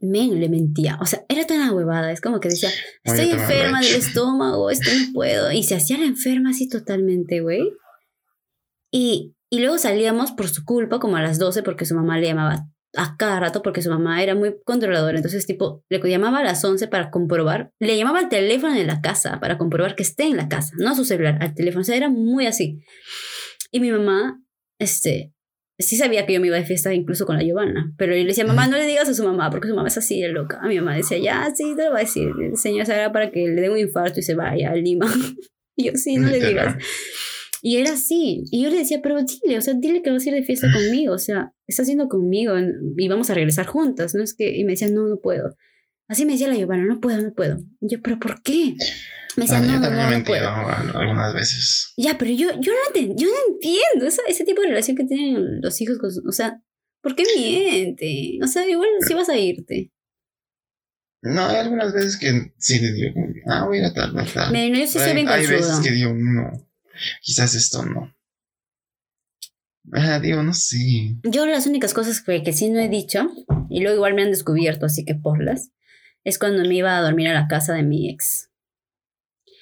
men, le mentía. O sea, era una huevada. Es como que decía, estoy enferma del estómago, esto no puedo. Y se hacía la enferma así totalmente, güey. Y, y luego salíamos por su culpa, como a las 12, porque su mamá le llamaba a cada rato, porque su mamá era muy controladora. Entonces, tipo, le llamaba a las 11 para comprobar. Le llamaba al teléfono en la casa para comprobar que esté en la casa, no a su celular, al teléfono. O sea, era muy así. Y mi mamá, este, sí sabía que yo me iba de fiesta incluso con la Giovanna, pero yo le decía, mamá, no le digas a su mamá, porque su mamá es así de loca. A mi mamá decía, ya, sí, te lo va a decir. El señor para que le dé un infarto y se vaya a Lima. <laughs> y yo, sí, no le digas. Y era así. Y yo le decía, pero dile, o sea, dile que vas a ir de fiesta conmigo, o sea, estás yendo conmigo y vamos a regresar juntas, ¿no? Es que, y me decía, no, no puedo. Así me decía la Giovanna, no puedo, no puedo. Y yo, pero ¿por qué? Me decía, no, no, no, puedo. algunas veces. Ya, pero yo, yo, no, yo no entiendo esa, ese tipo de relación que tienen los hijos con O sea, ¿por qué miente? O sea, igual si vas a irte. No, hay algunas veces que sí le digo, ah, voy a ir a tal, tal. No, yo sí soy bien Hay veces que digo, no, quizás esto no. Ah, digo, no sé. Yo las únicas cosas que, que sí no he dicho, y luego igual me han descubierto, así que por las, es cuando me iba a dormir a la casa de mi ex.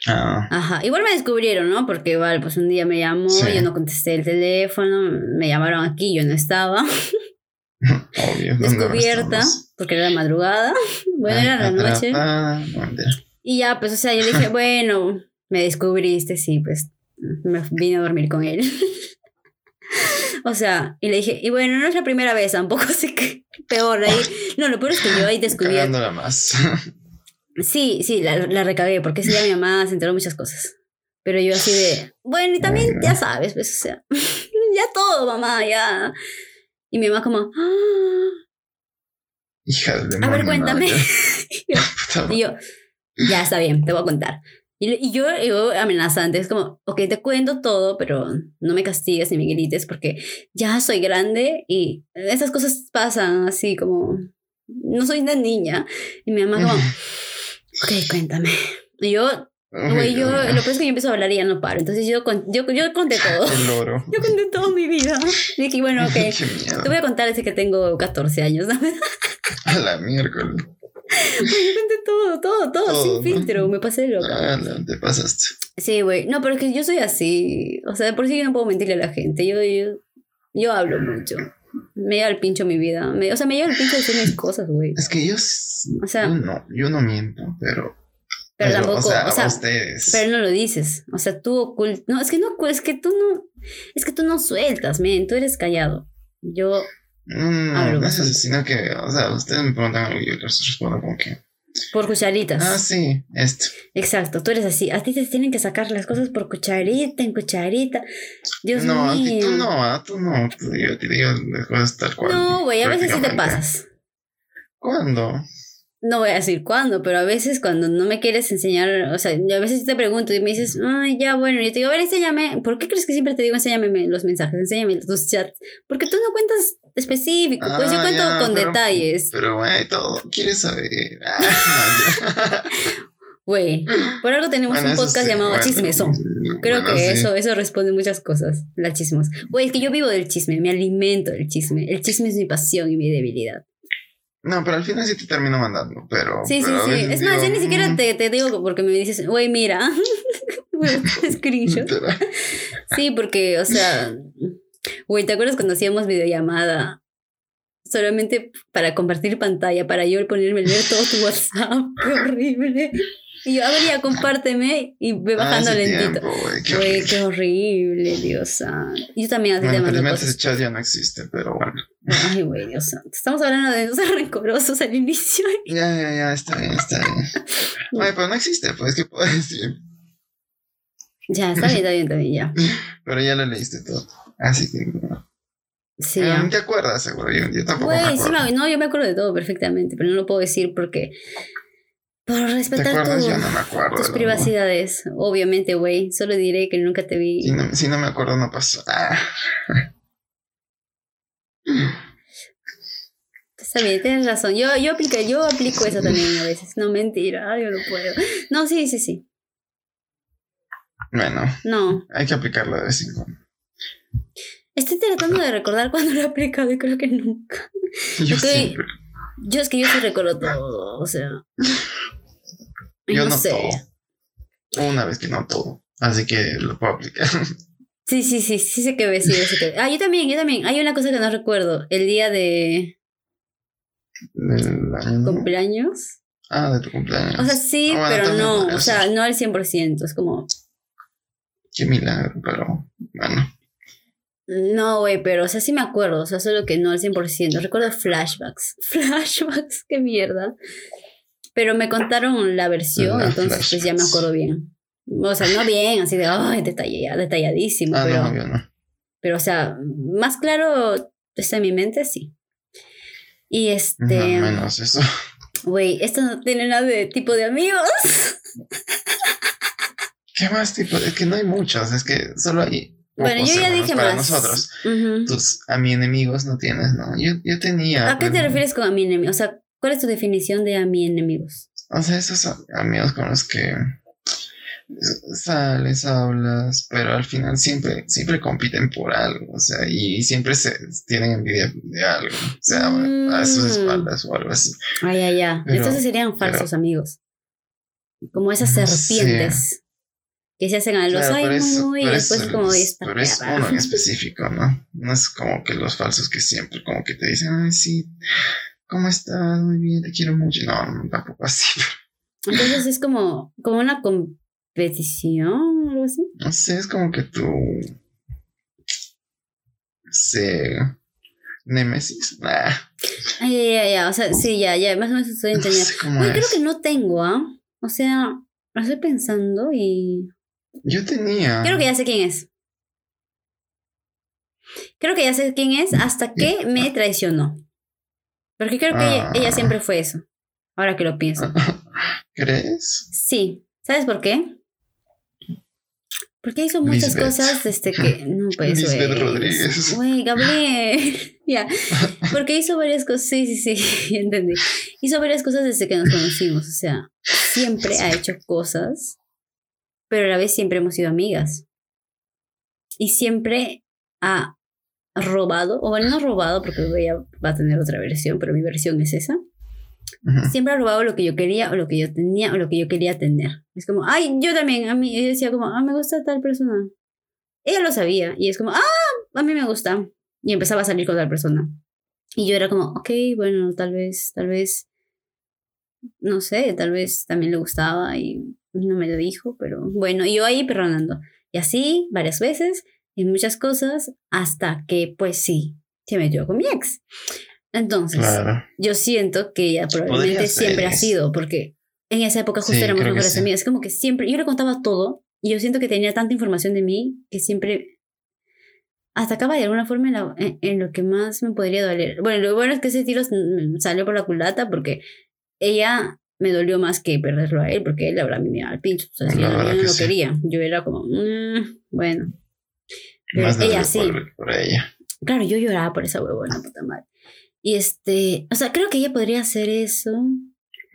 Ah. Ajá, igual me descubrieron, ¿no? Porque igual, pues un día me llamó, yo no contesté el teléfono, me llamaron aquí, yo no estaba. <laughs> Obvio, Descubierta, porque era la madrugada, <laughs> bueno, era la noche. Y ya, pues, o sea, yo dije, bueno, me descubriste, sí, pues, me vine a dormir con él. <laughs> o sea, y le dije, y bueno, no es la primera vez tampoco, <laughs> así que peor ahí. No, lo peor es que yo ahí descubrí. más. Sí, sí, la, la recagué, porque ese día mi mamá se enteró muchas cosas. Pero yo así de, bueno, y también ya sabes, pues, o sea, <laughs> ya todo, mamá, ya. Y mi mamá como, ¡Ah! Hija de A ver, cuéntame. y, yo, ya está bien, te voy a contar. Y, y yo, yo amenazante, es como, ok, te cuento todo, pero no me castigues ni me grites porque ya soy grande y esas cosas pasan así como, no soy una niña. Y mi mamá como, ok, cuéntame. Y yo, güey, yo, lo peor es que yo empiezo a hablar y ya no paro. Entonces yo, yo, yo conté <laughs> todo. <laughs> Yo conté toda mi vida. Dije, bueno, ok, <laughs> te voy a contar desde que tengo 14 años. a la miércoles. <laughs> yo conté todo, todo, todo, sin filtro. Me pasé de loca. Ah, te pasaste. Sí, güey. No, pero es que yo soy así. O sea, de por sí yo no puedo mentirle a la gente. Yo, yo, yo hablo mucho. Me lleva el pincho mi vida. o sea, me lleva el pincho decir mis cosas, güey. Es que yo. O sea. Yo no, yo no miento, pero. Pero, tampoco. O sea, ustedes. Pero no lo dices. O sea, tú ocultas. No, es que no. Es que tú no. Es que tú no sueltas, men. Tú eres callado. Yo. Mm, no, no es sino que. O sea, ustedes me preguntan algo y yo les respondo como que. Por cucharitas. Ah, sí, esto. Exacto, tú eres así. A ti te tienen que sacar las cosas por cucharita, en cucharita. Dios no, mío. No, a ti tú no, a tú no. Yo te digo las cosas tal cual. No, güey, a veces sí te pasas. ¿Cuándo? No voy a decir cuándo, pero a veces cuando no me quieres enseñar, o sea, a veces te pregunto y me dices, ay, ya, bueno, y yo te digo, a ver, enséñame, ¿por qué crees que siempre te digo, enséñame los mensajes, enséñame tus chats? Porque tú no cuentas específico, pues yo ah, cuento con detalles. Pero, güey, todo quieres saber. <laughs> Güey, por algo tenemos un podcast llamado Chismeso. Creo que eso, eso responde muchas cosas, la chismos. Güey, es que yo vivo del chisme, me alimento del chisme. El chisme es mi pasión y mi debilidad. No, pero al final sí te termino mandando, pero... Sí, sí, sí. Es más, yo ni siquiera mm". te, te digo porque me dices, güey, mira. <laughs> <laughs> screenshot. sí, porque, o sea... Güey, ¿te acuerdas cuando hacíamos videollamada? Solamente para compartir pantalla, para yo ponerme a leer todo tu <laughs> WhatsApp. Qué horrible. Y yo, a ver, ya compárteme y ve ah, bajando lentito. Güey, qué, horrible, Dios santo. Yo también así bueno, te mando cosas. ese chat ya no existe, pero bueno. Ay, güey, Dios santo. Estamos hablando de esos <laughs> rencorosos al inicio. Ya, ya, ya, está bien, está bien. Ay, pero no existe, pues, ¿qué puedo decir? Ya, está bien, está bien, está bien, ya. <laughs> pero ya lo leíste todo. Así que... Sí. Ah, ah. ¿Ni te acuerdas, seguro? Yo, yo tampoco Güey, sí no, yo me acuerdo de todo perfectamente, pero no lo puedo decir porque. Por ¿Te respetar acuerdas? tu- Yo no me acuerdo. tus privacidades. Obviamente, güey. Solo diré que nunca te vi. Si no, si no me acuerdo, no pasó. Ah. Está bien, tienes razón. Yo, yo, aplico, yo aplico eso también a veces. No, mentira. Yo no puedo. No, sí, sí, sí. Bueno, No. hay que aplicarlo de vez en cuando. Estoy tratando de recordar cuando lo he aplicado y creo que nunca. Yo Ok. siempre. Yo es que yo sí recuerdo todo. O sea. Yo no, no sé. todo. Una vez que no todo. Así que lo puedo aplicar. Sí, sí, sí, sí sé que ves, sí, sé que Ah, yo también, yo también. Hay una cosa que no recuerdo. El día de Del año cumpleaños. Ah, de tu cumpleaños. O sea, sí, Ah, bueno, pero no. O sea, no al 100%. Es como, Qué milagro, pero bueno. No, güey, pero, o sea, sí me acuerdo. O sea, solo que no al 100%. Recuerdo flashbacks. <laughs> Flashbacks, qué mierda. Pero me contaron la versión, entonces pues ya me acuerdo bien. O sea, no bien, así de, ay, detalla- detalladísimo, Ah, pero, no, no. pero, o sea, más claro está en mi mente, sí. Y este, No, menos eso. güey, esto no tiene nada de tipo de amigos. ¿Qué más tipo? Es que no hay muchos, es que solo hay. Bueno, yo ya dije para más. nosotros. Tus a mi enemigos no tienes, ¿no? Yo, yo tenía. ¿A qué te refieres con a mi enemigo? O sea, ¿cuál es tu definición de a mi enemigos? O sea, esos son amigos con los que sales, hablas, pero al final siempre, siempre compiten por algo, o sea, y siempre se tienen envidia de algo, o sea, a sus Mm. espaldas o algo así. Ay, ay, ya. Pero- Entonces serían falsos amigos. Como esas No serpientes que se hacen a los Claro, muy, y después es- como esta pero es perra". uno en específico, ¿no? No es como que los falsos que siempre como que te dicen, ay, sí, ¿cómo estás? Muy bien, te quiero mucho. No, no, tampoco así. <laughs> Entonces es como, como una competición, algo así. No sé, es como que tú. Se. Némesis. <laughs> Nah, Ay, ay, ya. O sea, sí, ya, ya. Más o menos estoy no entendiendo. sé Uy, creo que no tengo, ¿ah? O sea, lo estoy pensando y. Yo tenía. Creo que ya sé quién es. Creo que ya sé quién es hasta que me <laughs> traicionó. Porque creo que ella, Ah. ella siempre fue eso. Ahora que lo pienso. <laughs> ¿Crees? Sí. ¿Sabes por qué? Porque hizo muchas Lisbeth. cosas desde que. <laughs> No, pues, Lisbeth. Rodríguez. Güey, Gabriel. ya. Porque hizo varias cosas. Sí, sí, sí. entendí. Hizo varias cosas desde que nos conocimos. O sea, siempre ha hecho cosas. Pero a la vez siempre hemos sido amigas. Y siempre ha robado. O bueno, no robado, porque ella va a tener otra versión, pero mi versión es esa siempre ha robado lo que yo quería o lo que yo tenía o lo que yo quería tener. Es como, ay, yo también, a mí, ella decía como, ah, me gusta tal persona. Ella lo sabía y es como, ah, a mí me gusta. Y empezaba a salir con tal persona. Y yo era como, ok, bueno, tal vez, tal vez, no sé, tal vez también le gustaba y no me lo dijo, pero bueno, y yo ahí perdonando. Y así varias veces, y muchas cosas, hasta que, pues sí, se metió con mi ex. Entonces, Claro. yo siento que ella probablemente siempre ha sido, porque en esa época justo Sí, éramos mejores sí. amigas. Es como que siempre, yo le contaba todo y yo siento que tenía tanta información de mí que siempre atacaba de alguna forma en, la- en- en lo que más me podría doler. Bueno, lo bueno es que ese tiro mm, salió por la culata porque ella me dolió más que perderlo a él, porque él la verdad a mí me daba el pincho. O sea, yo, no que lo sí. quería. Yo era como, mm, bueno. Pero Más ella sí. por, por ella. Claro, yo lloraba por esa huevona, puta madre. Y este, o sea, creo que ella podría hacer eso,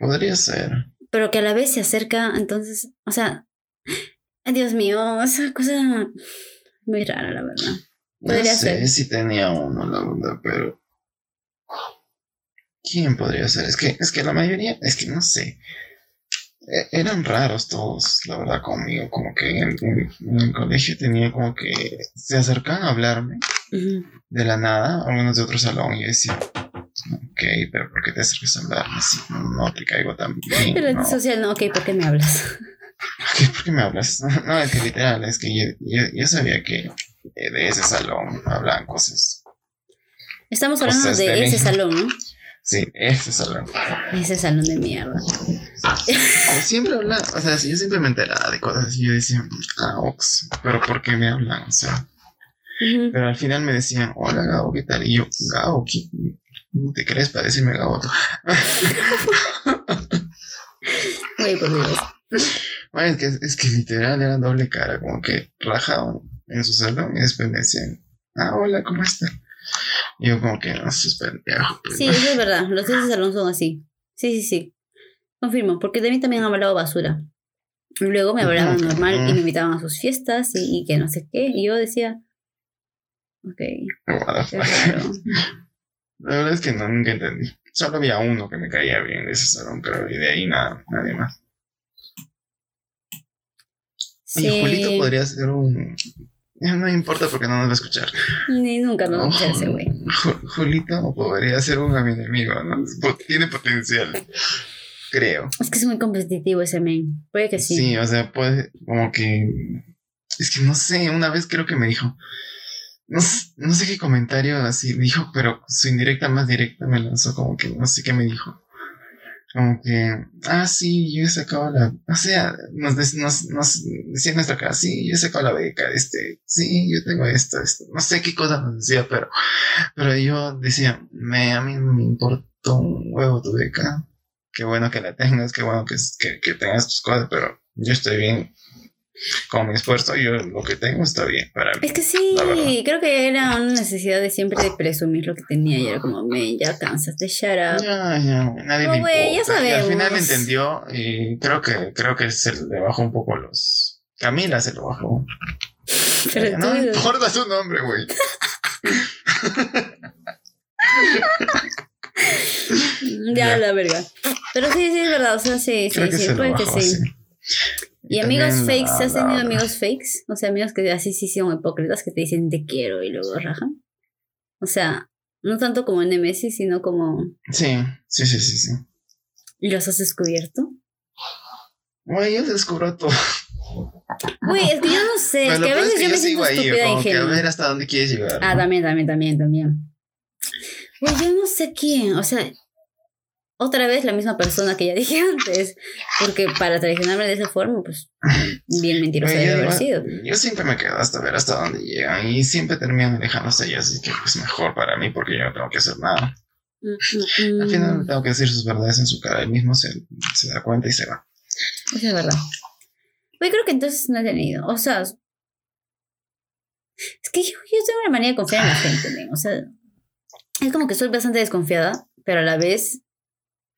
Podría ser. pero que a la vez se acerca, entonces, o sea, Dios mío, esa cosa muy rara, la verdad. No Podría sé ser. si tenía uno, la verdad, pero. ¿Quién podría ser? Es que, es que la mayoría, es que no sé. E- Eran raros todos, la verdad, conmigo. Como que en, en- en el colegio tenía como que se acercaban a hablarme de la nada, algunos de otro salón, y yo decía, ok, pero ¿por qué te acercas a hablarme si no te caigo tan bien? Pero ¿no? social, no, ok, ¿por qué me hablas? <laughs> ¿Qué? ¿Por qué me hablas? <laughs> No, es que literal, es que yo, yo, yo sabía que eh, de ese salón hablaban cosas. Estamos hablando Cosas de de ese salón, ¿no? Sí, ese salón. Ese salón de mierda. Siempre hablaba, o sea, yo siempre me enteraba de cosas y yo decía, ah, Ox, pero ¿por qué me hablan? O sea. Pero al final me decían, hola Gabo, ¿qué tal? Y yo, Gabo, ¿qué ¿cómo te crees para decirme Gabo? Güey, por Dios. Bueno, es que, es que literal era doble cara, como que rajaban en su salón y después me decían, ah, hola, ¿cómo está? Y yo como que, no pues, Sí, eso es verdad. Los de ese salón son así. Sí, sí, sí. Confirmo, porque de mí también han hablado basura. Luego me hablaban normal y me invitaban a sus fiestas y, y que no sé qué. Y yo decía, ok. <laughs> La verdad es que no, nunca entendí. Solo había uno que me caía bien de ese salón, pero de ahí nada, nadie más. Sí, Y Julito podría ser un... Ya no importa porque no nos va a escuchar. ni nunca nos vamos a hacer ese güey. Ju- Julito podría ser un mi enemigo, ¿no? Tiene potencial. Creo. Es que es muy competitivo ese men. Puede que sí. Sí. o sea, puede, como que. Es que no sé, una vez creo que me dijo. No, no sé qué comentario así dijo, pero su indirecta más directa me lanzó como que no sé qué me dijo. Como que, ah, sí, yo he sacado la. O sea, nos, nos, nos decía en nuestra cara, sí, yo he sacado la beca, este, sí, yo tengo esto, esto. No sé qué cosa nos decía, pero, pero yo decía, me, a mí me importó un huevo tu beca. Qué bueno que la tengas, qué bueno que, que, que tengas tus cosas, pero yo estoy bien con mi esfuerzo, yo lo que tengo está bien para mí. Es que sí, creo que era una necesidad de siempre de presumir lo que tenía y era como, men, ya cansaste, shut up. Ya, ya, nadie No, le güey, ya. Y al final entendió y creo que, creo que se le bajó un poco los... Camila se lo bajó. Pero no me importa su nombre, güey. <laughs> Ya, la verga. Pero sí, sí, es verdad. O sea, sí, sí, Creo sí, se puede que sí. ¿Y amigos fakes? la- ¿Has tenido amigos fakes? O sea, amigos que así sí son hipócritas que te dicen te quiero y luego rajan. O sea, no tanto como en Nemesis, sino como. Sí, sí, sí, sí, sí. ¿Y los has descubierto? Güey, yo descubro todo. Güey, es que yo no sé. Pero Es que a veces es que yo me sigo siento ahí, estúpida como que a ver hasta dónde quieres llegar. Ah, ¿no? también, también, también, también. Güey, yo no sé quién. O sea, otra vez la misma persona que ya dije <laughs> antes. Porque para traicionarme de esa forma, pues bien mentirosa Güey, debe yo, haber sido. yo siempre me quedo hasta ver hasta dónde llegan y siempre terminan alejándose ellas, así que es mejor para mí porque yo no tengo que hacer nada. Mm, mm, Al mm. final no tengo que decir sus verdades en su cara, él mismo se, se da cuenta y se va. Eso es verdad. Güey, creo que entonces no he tenido. O sea, es que yo, yo tengo una manía de confiar en la gente. O sea, es como que soy bastante desconfiada, pero a la vez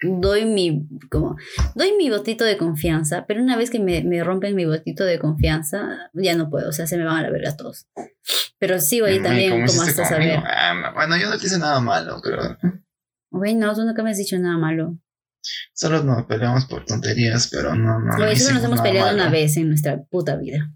doy mi, como, doy mi botito de confianza, pero una vez que me, me rompen mi botito de confianza, ya no puedo, o sea, se me van a la verga todos. Pero sigo ahí también, ¿cómo como hasta conmigo? saber. Ah, no, bueno, yo no te hice nada malo, pero Güey, no, tú nunca me has dicho nada malo. solo nos peleamos por tonterías, pero no, no. Güey, solo nos hemos peleado malo. una vez en nuestra puta vida.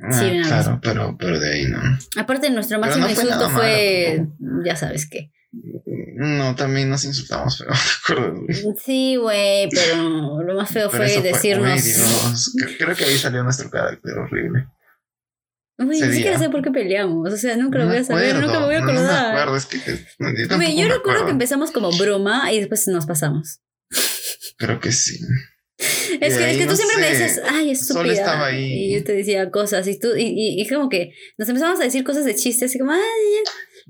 Ah, Sí, una claro, pero, pero de ahí no. Aparte, nuestro máximo no fue insulto fue, malo ya sabes qué. No, también nos insultamos, pero <laughs> ¿te acuerdas? güey? Sí, güey, pero lo más feo fue fue- decirnos. Cre- Creo que ahí salió nuestro carácter horrible. Güey, ni siquiera sé por qué peleamos. O sea, nunca lo No voy me a saber, acuerdo, nunca me voy a no, no me acordar. acuerdo, es que no, yo tampoco yo me recuerdo acuerdo. que empezamos como broma y después nos pasamos. Creo que sí. <laughs> Es que, es que tú no siempre me sé, dices, ay, es solo estúpida. estaba ahí. Y yo te decía cosas y tú, y, y, y como que nos empezamos a decir cosas de chiste, así como, ay,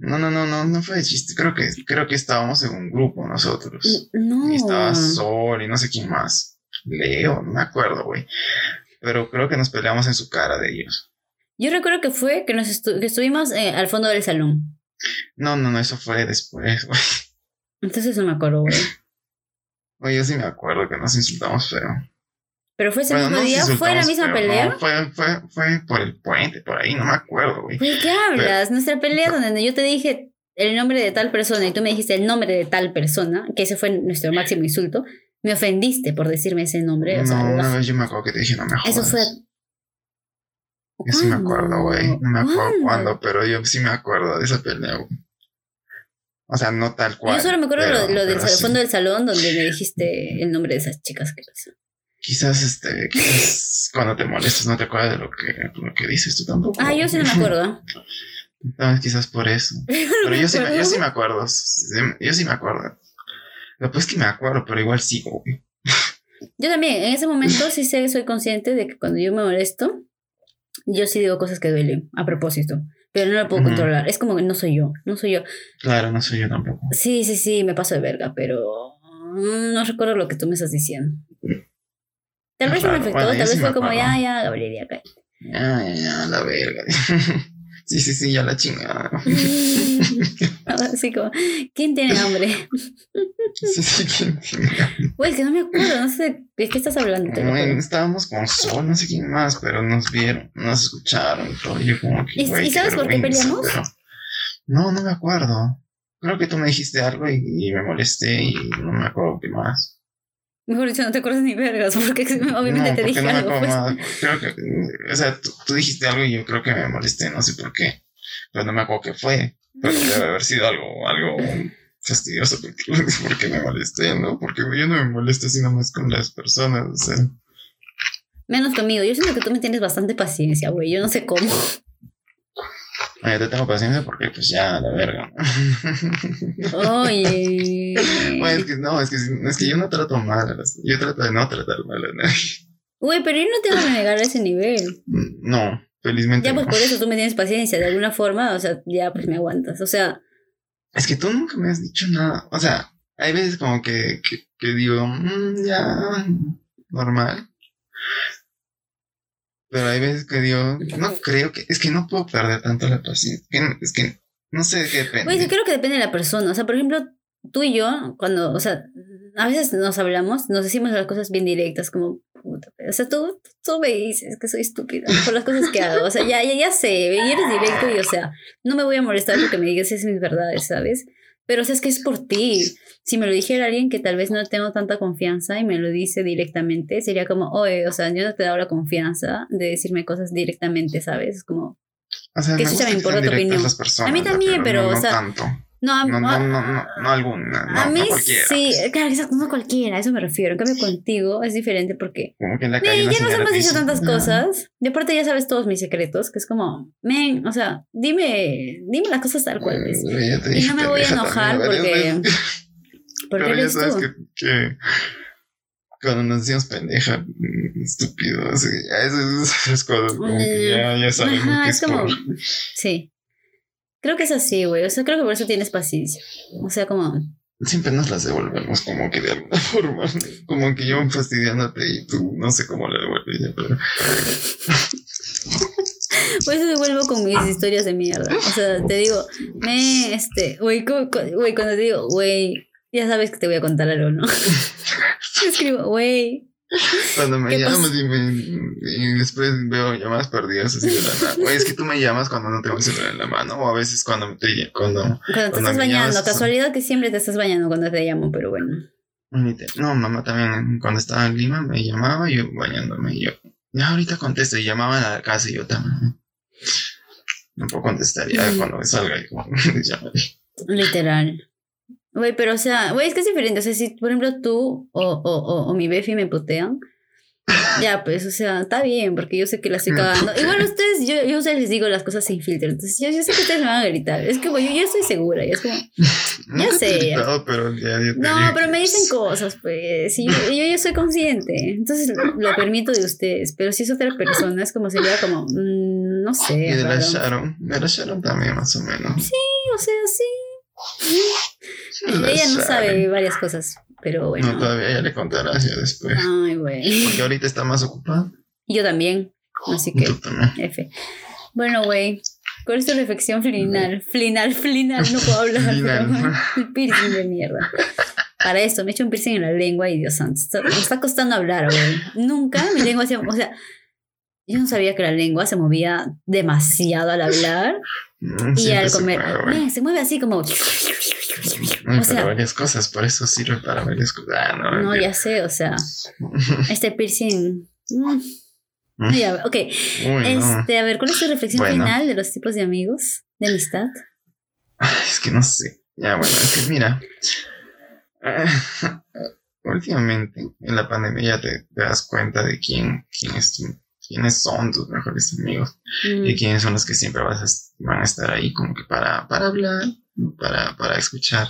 No, no, no, no, no fue de chiste. Crro que, creo que estábamos en un grupo nosotros. no. Y estaba Sol y no sé quién más. Leo, no me acuerdo, güey. Pero creo que nos peleamos en su cara de ellos. Yo recuerdo que fue que, nos estu- que estuvimos eh, al fondo del salón. No, no, no, eso fue después, güey. Entonces no me acuerdo, güey. <laughs> Oye, yo sí me acuerdo que nos insultamos, pero. Pero fue ese Bueno, mismo no día, fue la misma pelea. no, fue, fue, fue por el puente, por ahí, no me acuerdo, güey. ¿qué hablas? Nuestra pelea donde yo te dije el nombre de tal persona y tú me dijiste el nombre de tal persona, que ese fue nuestro máximo insulto, me ofendiste por decirme ese nombre. O sea, no, una vez yo me acuerdo que te dije, no me jodas. eso fue. Yo sí me acuerdo, güey. No me acuerdo ¿Cuándo? cuándo, pero yo sí me acuerdo de esa pelea, güey. O sea, no tal cual. Yo solo me acuerdo pero- lo, lo del sí. fondo del salón donde me dijiste el nombre de esas chicas. que- Quizás, este, quizás cuando te molestas no te acuerdas de lo que, lo que dices tú tampoco. Ah, yo sí no me acuerdo. <laughs> No, quizás por eso. <laughs> Pero yo sí, me- yo sí me acuerdo. sí, Yo sí me acuerdo. Lo pues que me acuerdo, pero igual sigo, güey. Yo también, en ese momento sí sé, soy consciente de que cuando yo me molesto, yo sí digo cosas que duelen, a propósito. Pero no lo puedo controlar. Es como que no soy yo, no soy yo. Claro, no soy yo tampoco. Sí, sí, sí, me paso de verga, pero mm, no recuerdo lo que tú me estás diciendo. Tal vez no me afectó, Bueno, tal vez fue como, ya, ya, Gabriel, ya cae. Ya, ya, ya, la verga. <laughs> sí, sí, sí, ya la chingada. <laughs> Así como, ¿quién tiene hambre? <laughs> sí, sí, ¿quién tenía? Güey, es que no me acuerdo, no sé de qué estás hablando. Bueno, estábamos con Sol, no sé quién más, pero nos vieron, nos escucharon y todo. y Yo como que, ¿Y- güey, y sabes por qué peleamos? pero- No, no me acuerdo. Creo que tú me dijiste algo y, y me molesté y no me acuerdo qué más. Mejor dicho, no te acuerdas ni vergas, porque <laughs> obviamente no, te porque dije no me algo. Pues. Creo que, o sea, tú, tú dijiste algo y yo creo que me molesté, no sé por qué. Pero no me acuerdo qué fue. Pero debe <laughs> haber sido algo, algo fastidioso <laughs> porque, me molesté, ¿no? Porque yo no me molesto sino más con las personas, o sea. Menos conmigo. Yo siento que tú me tienes bastante paciencia, güey. Yo no sé cómo. Ah, Yo te tengo paciencia porque pues ya, la verga. Oye. <laughs> Bueno, es que no, es que, es que yo no trato mal yo trato de no tratar mal a nadie. Güey, pero yo no te voy a negar a ese nivel. No, felizmente Ya, pues no. por eso tú me tienes paciencia de alguna forma. O sea, ya, pues me aguantas. O sea, Es que tú nunca me has dicho nada. O sea, hay veces como que, que, que digo, "Mm, ya, normal. Pero hay veces que digo, no creo que, es que no puedo perder tanto la paciencia. Es que no sé de qué depende. Pues yo creo que depende de la persona. O sea, por ejemplo, tú y yo, cuando, o sea, a veces nos hablamos, nos decimos las cosas bien directas, como, puta, o sea, tú, tú me dices que soy estúpida por las cosas que hago. O sea, ya, ya, ya sé, y eres directo y, o sea, no me voy a molestar porque me digas esas mis verdades, ¿sabes? Pero, o sea, es que es por ti. Si me lo dijera alguien que tal vez no tengo tanta confianza y me lo dice directamente, sería como, oye, o sea, yo no te he dado la confianza de decirme cosas directamente, ¿sabes? Es como, o sea, que me también que sean importa tu opinión. personas, A mí ya, también, pero, no, o sea, tanto. No, a- No, no, no, no, no alguna. A mí sí, claro, exacto, no cualquiera, a eso me refiero. En cambio, contigo es diferente porque Como que en la "Men, calle ya nos hemos dicho tantas "Ah, cosas. Y aparte ya sabes todos mis secretos, que es como, men, o sea, dime, dime las cosas tal cual. pues. eh, ya Y no me voy a enojar porque-. <laughs> Porque ya sabes que, cuando nos decimos pendeja, mm, estúpido, así, ya esas, <laughs> esas cosas, como que ya, ya sabemos Ajá, que es es como- por- Sí. Creo que es así, güey. O sea, creo que por eso tienes paciencia. O sea, como, Siempre nos las devolvemos como que de alguna <laughs> forma, como que yo fastidiándote y tú no sé cómo le devuelves pero <laughs> Por eso devuelvo con mis historias de mierda. O sea, te digo, me, este, güey, güey, cuando te digo, güey, ya sabes que te voy a contar algo, ¿no? <laughs> Escribo, güey. Cuando me <laughs> ¿Qué llamas y, me, y después veo llamadas perdidas así de la nada. Güey, es que tú me llamas cuando no tengo el celular en la mano o a veces cuando te cuando Cuando te Cuando estás me bañando, llamas, casualidad que siempre te estás bañando cuando te llamo, pero bueno. Te- No, mamá también cuando estaba en Lima me llamaba y yo bañándome y yo, ya ahorita contesto y llamaban a la casa y yo también. No puedo contestar ya cuando me salga y como. <laughs> Literal. Güey, pero o sea, güey, es que es diferente. O sea, si por ejemplo tú o, o, o, o mi Befi me putean, <laughs> ya pues, o sea, está bien, porque yo sé que la estoy cagando. Igual ustedes, yo, yo ustedes les digo las cosas sin filtro. Entonces, yo, yo sé que ustedes me van a gritar. Es que, güey, yo, yo estoy segura. Y es como, <laughs> Nunca te sé, <laughs> ya. gritado, pero ya, ya te no, pero me dicen cosas, pues. Y yo, yo, yo soy consciente. Entonces, lo permito de ustedes. Pero si es otra persona, es como sería como, mm, no sé. Y de la. Sharon, de la Sharon también más o menos. Sí, o sea, sí. Ella no sabe varias cosas, pero bueno. No, todavía ya le contarás ya después. Ay, güey. Porque ahorita está más ocupada. Yo también. Así que, Tú también. F. Bueno, güey. ¿Cuál es tu reflexión final? Flinal, flinal, no puedo hablar. <laughs> El piercing de mierda. Para esto, me he hecho un piercing en la lengua y Dios santo. Me está costando hablar, güey. Nunca mi lengua se. O sea, yo no sabía que la lengua se movía demasiado al hablar Mm, y al se comer. mueve. Ve, se mueve así como. Ay, O para sea, varias cosas, por eso sirve para varias cosas. Ah, no, no, ya sé, o sea, <laughs> este piercing. mm, no, ya, ok. Uy. Este, a ver, ¿cuál es tu reflexión Bueno. final de los tipos de amigos? De amistad. Es que no sé. Ya, bueno, es que mira. <laughs> últimamente, en la pandemia ya te, te das cuenta de quién, quién es tu- quiénes son tus mejores amigos Mm, y quiénes son los que siempre vas a, van a estar ahí como que para, para hablar, para, para escuchar.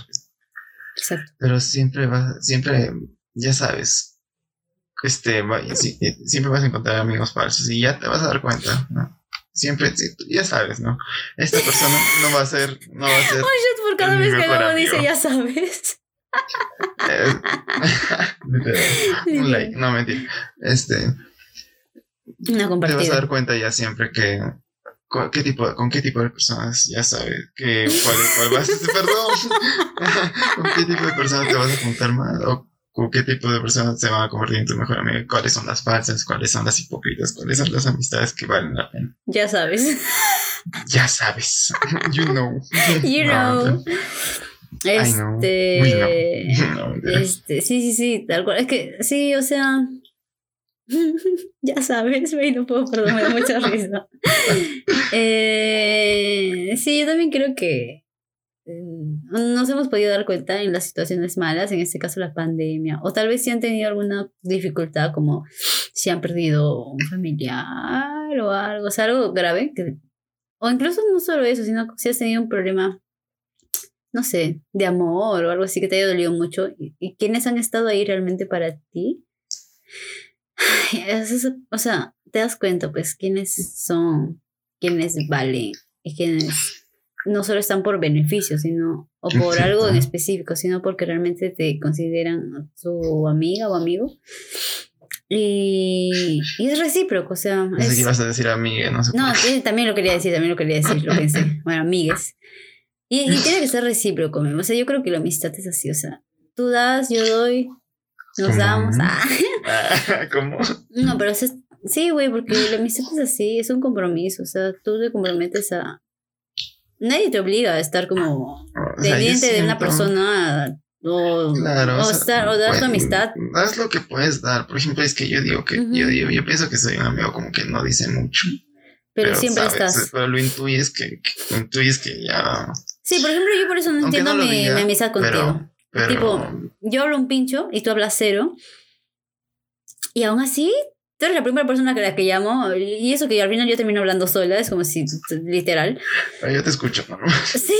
exacto. Pero siempre vas, siempre, ya sabes, este, va- eh, siempre vas a encontrar amigos falsos y ya te vas a dar cuenta, ¿no? siempre, ya sabes, ¿no? Esta persona no va a ser, no va a ser. Por cada vez que Gabo dice, ya sabes. <laughs> eh, <laughs> un like, no mentira. Este, Te vas a dar cuenta ya siempre que con qué tipo, con qué tipo de personas ya sabes que cuál, cuál vas perdón, <laughs> con qué tipo de personas te vas a juntar más o con qué tipo de personas se van a convertir en tu mejor amigo, cuáles son las falsas, cuáles son las hipócritas, cuáles son las amistades que valen la pena. Ya sabes. Ya sabes, <laughs> you know. You No, know. Este. We know. <laughs> No, mentira. Este, sí, sí, sí, tal cual. Es que, sí, o sea. <laughs> ya sabes, güey, no puedo, perdón, me da mucha risa. <laughs> Eh, sí, yo también creo que mm, nos hemos podido dar cuenta en las situaciones malas, en este caso la pandemia, o tal vez si han tenido alguna dificultad, como si han perdido un familiar o algo, o sea, algo grave, que, o incluso no solo eso, sino si has tenido un problema no sé, de amor o algo así que te haya dolido mucho y, y quiénes han estado ahí realmente para ti. <laughs> Es o sea, te das cuenta pues quiénes son, quiénes valen y quiénes no solo están por beneficio, sino o por algo en Exacto. específico, sino porque realmente te consideran su amiga o amigo. Y, y es recíproco, o sea, No sé es- qué ibas a decir amiga, no sé. no, también lo quería decir, también lo quería decir, lo pensé. <laughs> Bueno, amigues. Y, y tiene que ser recíproco, o sea, yo creo que la amistad es así, o sea, tú das, yo doy, nos ¿Cómo? damos. Ah. Ah, ¿Cómo? No, pero o sí, güey, porque la amistad es así, es un compromiso, o sea, tú te comprometes a... Nadie te obliga a estar como O sea, yo pendiente de una persona o, Claro, o, sea, estar, o dar tu bueno, amistad. Das lo que puedes dar. Por ejemplo, es que yo digo que yo, digo, yo pienso que soy un amigo como que no dice mucho. Pero, siempre sabes, estás. Pero lo intuyes que, que intuyes que ya. Sí, por ejemplo, yo por eso no Aunque entiendo no mi, diga, mi amistad contigo. pero- Pero Tipo, yo hablo un pincho y tú hablas cero. Y aún así, tú eres la primera persona que la que llamo. Y eso que al final yo termino hablando sola, es como si, literal. pero yo te escucho, ¿no? <laughs> Sí,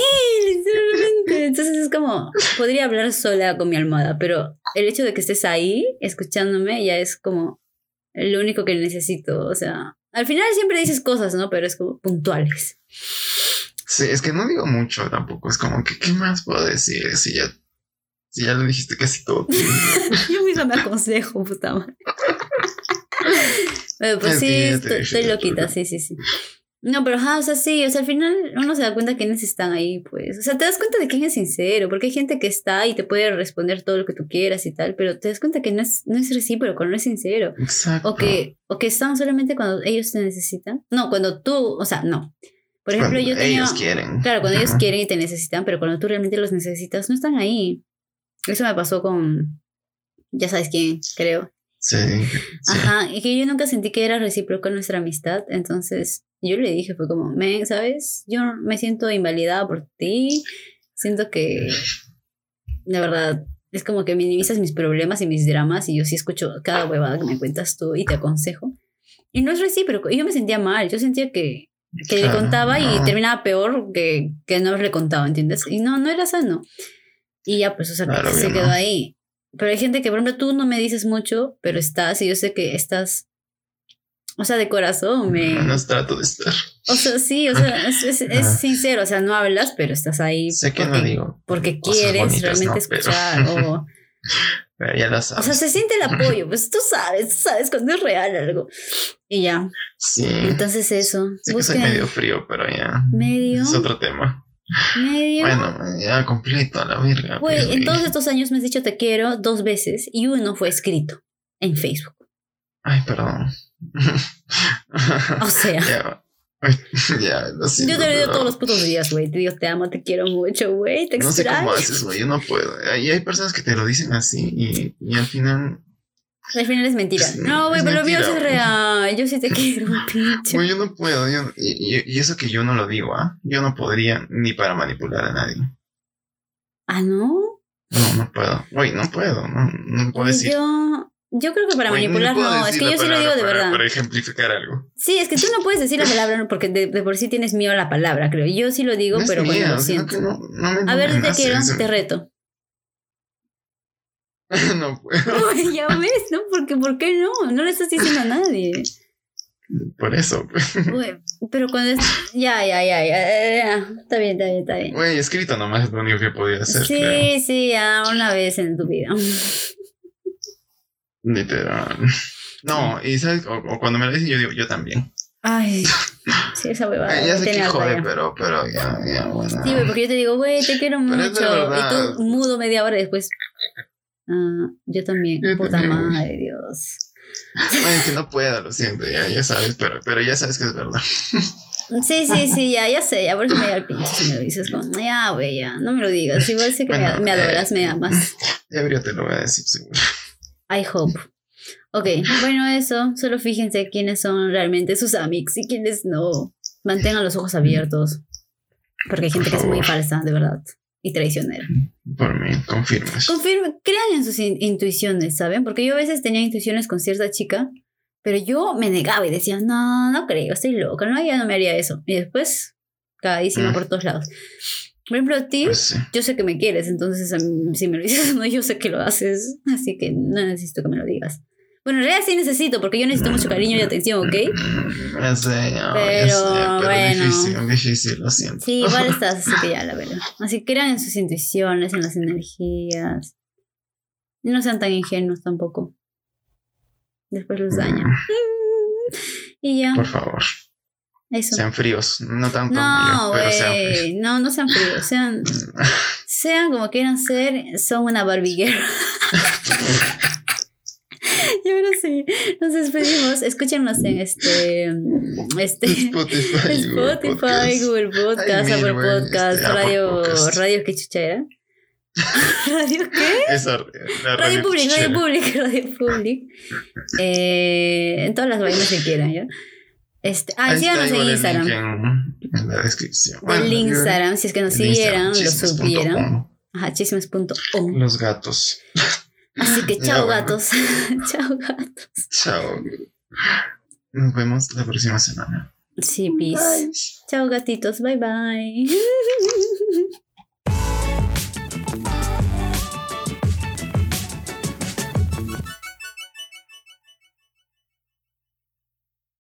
literalmente. Entonces es como, podría hablar sola con mi almohada, pero el hecho de que estés ahí escuchándome ya es como lo único que necesito. O sea, al final siempre dices cosas, ¿no? Pero es como puntuales. Sí, es que no digo mucho tampoco. Es como que, ¿qué más puedo decir? Si ya, si ya lo dijiste casi todo. <laughs> Yo misma me aconsejo, puta madre. Bueno, pues Es sí, estoy, loquita, sí, sí, sí. No, pero ajá, o sea, sí, o sea, al final uno se da cuenta quiénes están ahí, pues. O sea, te das cuenta de quién es sincero, porque hay gente que está y te puede responder todo lo que tú quieras y tal, pero te das cuenta que no es, no es recíproco, no es sincero. Exacto. O que, o que están solamente cuando ellos te necesitan. No, cuando tú, o sea, no. Por ejemplo, Cuando yo tenía... Ellos quieren. Claro, cuando ellos quieren y te necesitan, pero cuando tú realmente los necesitas, no están ahí. Eso me pasó con, ya sabes quién, creo. Sí. sí. Ajá, y que yo nunca sentí que era recíproca nuestra amistad, entonces yo le dije, fue como, men, ¿sabes? Yo me siento invalidada por ti, siento que, de verdad, es como que minimizas mis problemas y mis dramas y yo sí escucho cada huevada que me cuentas tú y te aconsejo. Y no es recíproco, y yo me sentía mal, yo sentía que, que le contaba y no. terminaba peor que, que no haberle contado, ¿entiendes? Y no, no era sano. Y ya, pues, o sea, Claro, se quedó no. ahí. Pero hay gente que, por ejemplo, tú no me dices mucho, pero estás, y yo sé que estás, o sea, de corazón, me... No trato de estar. O sea, sí, o sea, es, es- es sincero, o sea, no hablas, pero estás ahí Sé que porque, no digo. porque quieres bonitas, realmente ¿no? Pero- escuchar. O, <laughs> Pero ya lo o sabes. sea, se siente el <laughs> apoyo, pues tú sabes, tú sabes cuando es real algo. Y ya, Sí. entonces eso. Sé que soy medio frío, pero ya. medio, Es otro tema. Medio. Bueno, ya completo a la verga. Güey, pues, en todos estos años me has dicho te quiero dos veces y uno fue escrito en Facebook. Ay, perdón. O sea, <laughs> ya. <laughs> Ya, lo siento, yo te lo digo pero todos los putos días, güey. Te digo, te amo, te quiero mucho, güey. Te No sé cómo haces, güey. Yo no puedo. Y hay personas que te lo dicen así y, y al final. Al final es mentira. Es- No, güey, pero lo mío sí es real. Yo sí te <laughs> quiero, pinche. Güey, yo no puedo. yo- y, eso que yo no lo digo, ¿ah? Yo no podría ni para manipular a nadie. Ah, ¿no? No, no puedo. Güey, no puedo. No, no puedo decir. Yo, yo creo que para Güey, manipular no. Es que yo sí lo digo de para- verdad. Para ejemplificar algo. Sí, es que tú no puedes decir la palabra porque de, de por sí tienes miedo a la palabra, creo. Yo sí lo digo, no pero mía, lo siento. no, no me, no A ver, te quiero, te reto. <laughs> no puedo. Uy, <laughs> ya ves, ¿no? Porque, ¿por qué no? No le estás diciendo a nadie. Por eso. <laughs> pero cuando es... Ya, ya, ya, ya, ya, Está bien, está bien, está bien. Güey, escrito nomás es lo único que podía hacer, sí, creo. sí, ya, una vez en tu vida. Literal. No, y sabes, o, o cuando me lo dicen, yo digo, yo también. Ay, sí, esa huevada. Eh, ya sé que jode, pero, pero ya, ya, bueno. Sí, güey, porque yo te digo, güey, te quiero Pero mucho. Y tú mudo media hora después. Ah, yo también. Puta madre, Dios. Ay, que no puedo, lo siento, ya, ya sabes, pero, pero ya sabes que es verdad. Sí, sí, sí, ya, ya sé, ya por eso me da el pinche si me lo dices. Como, ya, güey, ya, no me lo digas. Igual sé que me- Bueno, me, adoras, eh, me amas. Ya yo te lo voy a decir, seguro. I hope. Ok, bueno, eso. Solo fíjense quiénes son realmente sus amics y quiénes no. Mantengan los ojos abiertos. Porque hay gente que es muy falsa, de verdad. Y traicionera. Por mí, confirmas. Confirmen, crean en sus in- intuiciones, ¿saben? Porque yo a veces tenía intuiciones con cierta chica, pero yo me negaba y decía, no, no creo, estoy loca, no, ya no me haría eso. Y después, cagadísima Mm. por todos lados. Por ejemplo, a ti, Pues sí. yo sé que me quieres, entonces mí, si me lo dices, no, yo sé que lo haces, así que no necesito que me lo digas. Bueno, en realidad sí necesito, porque yo necesito mucho cariño y atención, ¿ok? <laughs> Mm, Ya sé, Pero, ya sé, pero bueno. difícil, difícil, lo siento. Sí, igual <laughs> estás, así que ya, la verdad. Así que crean en sus intuiciones, en las energías. Y no sean tan ingenuos tampoco. Después los dañan. <laughs> Y ya, Por favor, eso. sean fríos, no tanto No, yo, pero sean fríos. güey. No, no sean fríos. Sean, sean como quieran ser, son una barbiguera. Y ahora sí, nos despedimos. Escúchenos en este. este Spotify, Google Spotify, Podcast. Google Podcast, Ay, Apple Podcast, este, Radio. Podcast. ¿Radio qué chucha era? <laughs> ¿Radio qué? Esa, la Radio Public, Radio. Public, <laughs> Radio Public. Eh, en todas las vainas que quieran, ¿ya? Este, ah, síganos en Instagram. link En, en la descripción. Bueno, el Instagram, si es que nos siguieran, lo supieran. Ajá, chismes.com. Los gatos. Así que <laughs> chao bueno. gatos. <laughs> chao gatos. Chao. Nos vemos la próxima semana. Sí, peace. Bye. Chao gatitos. Bye bye. <laughs>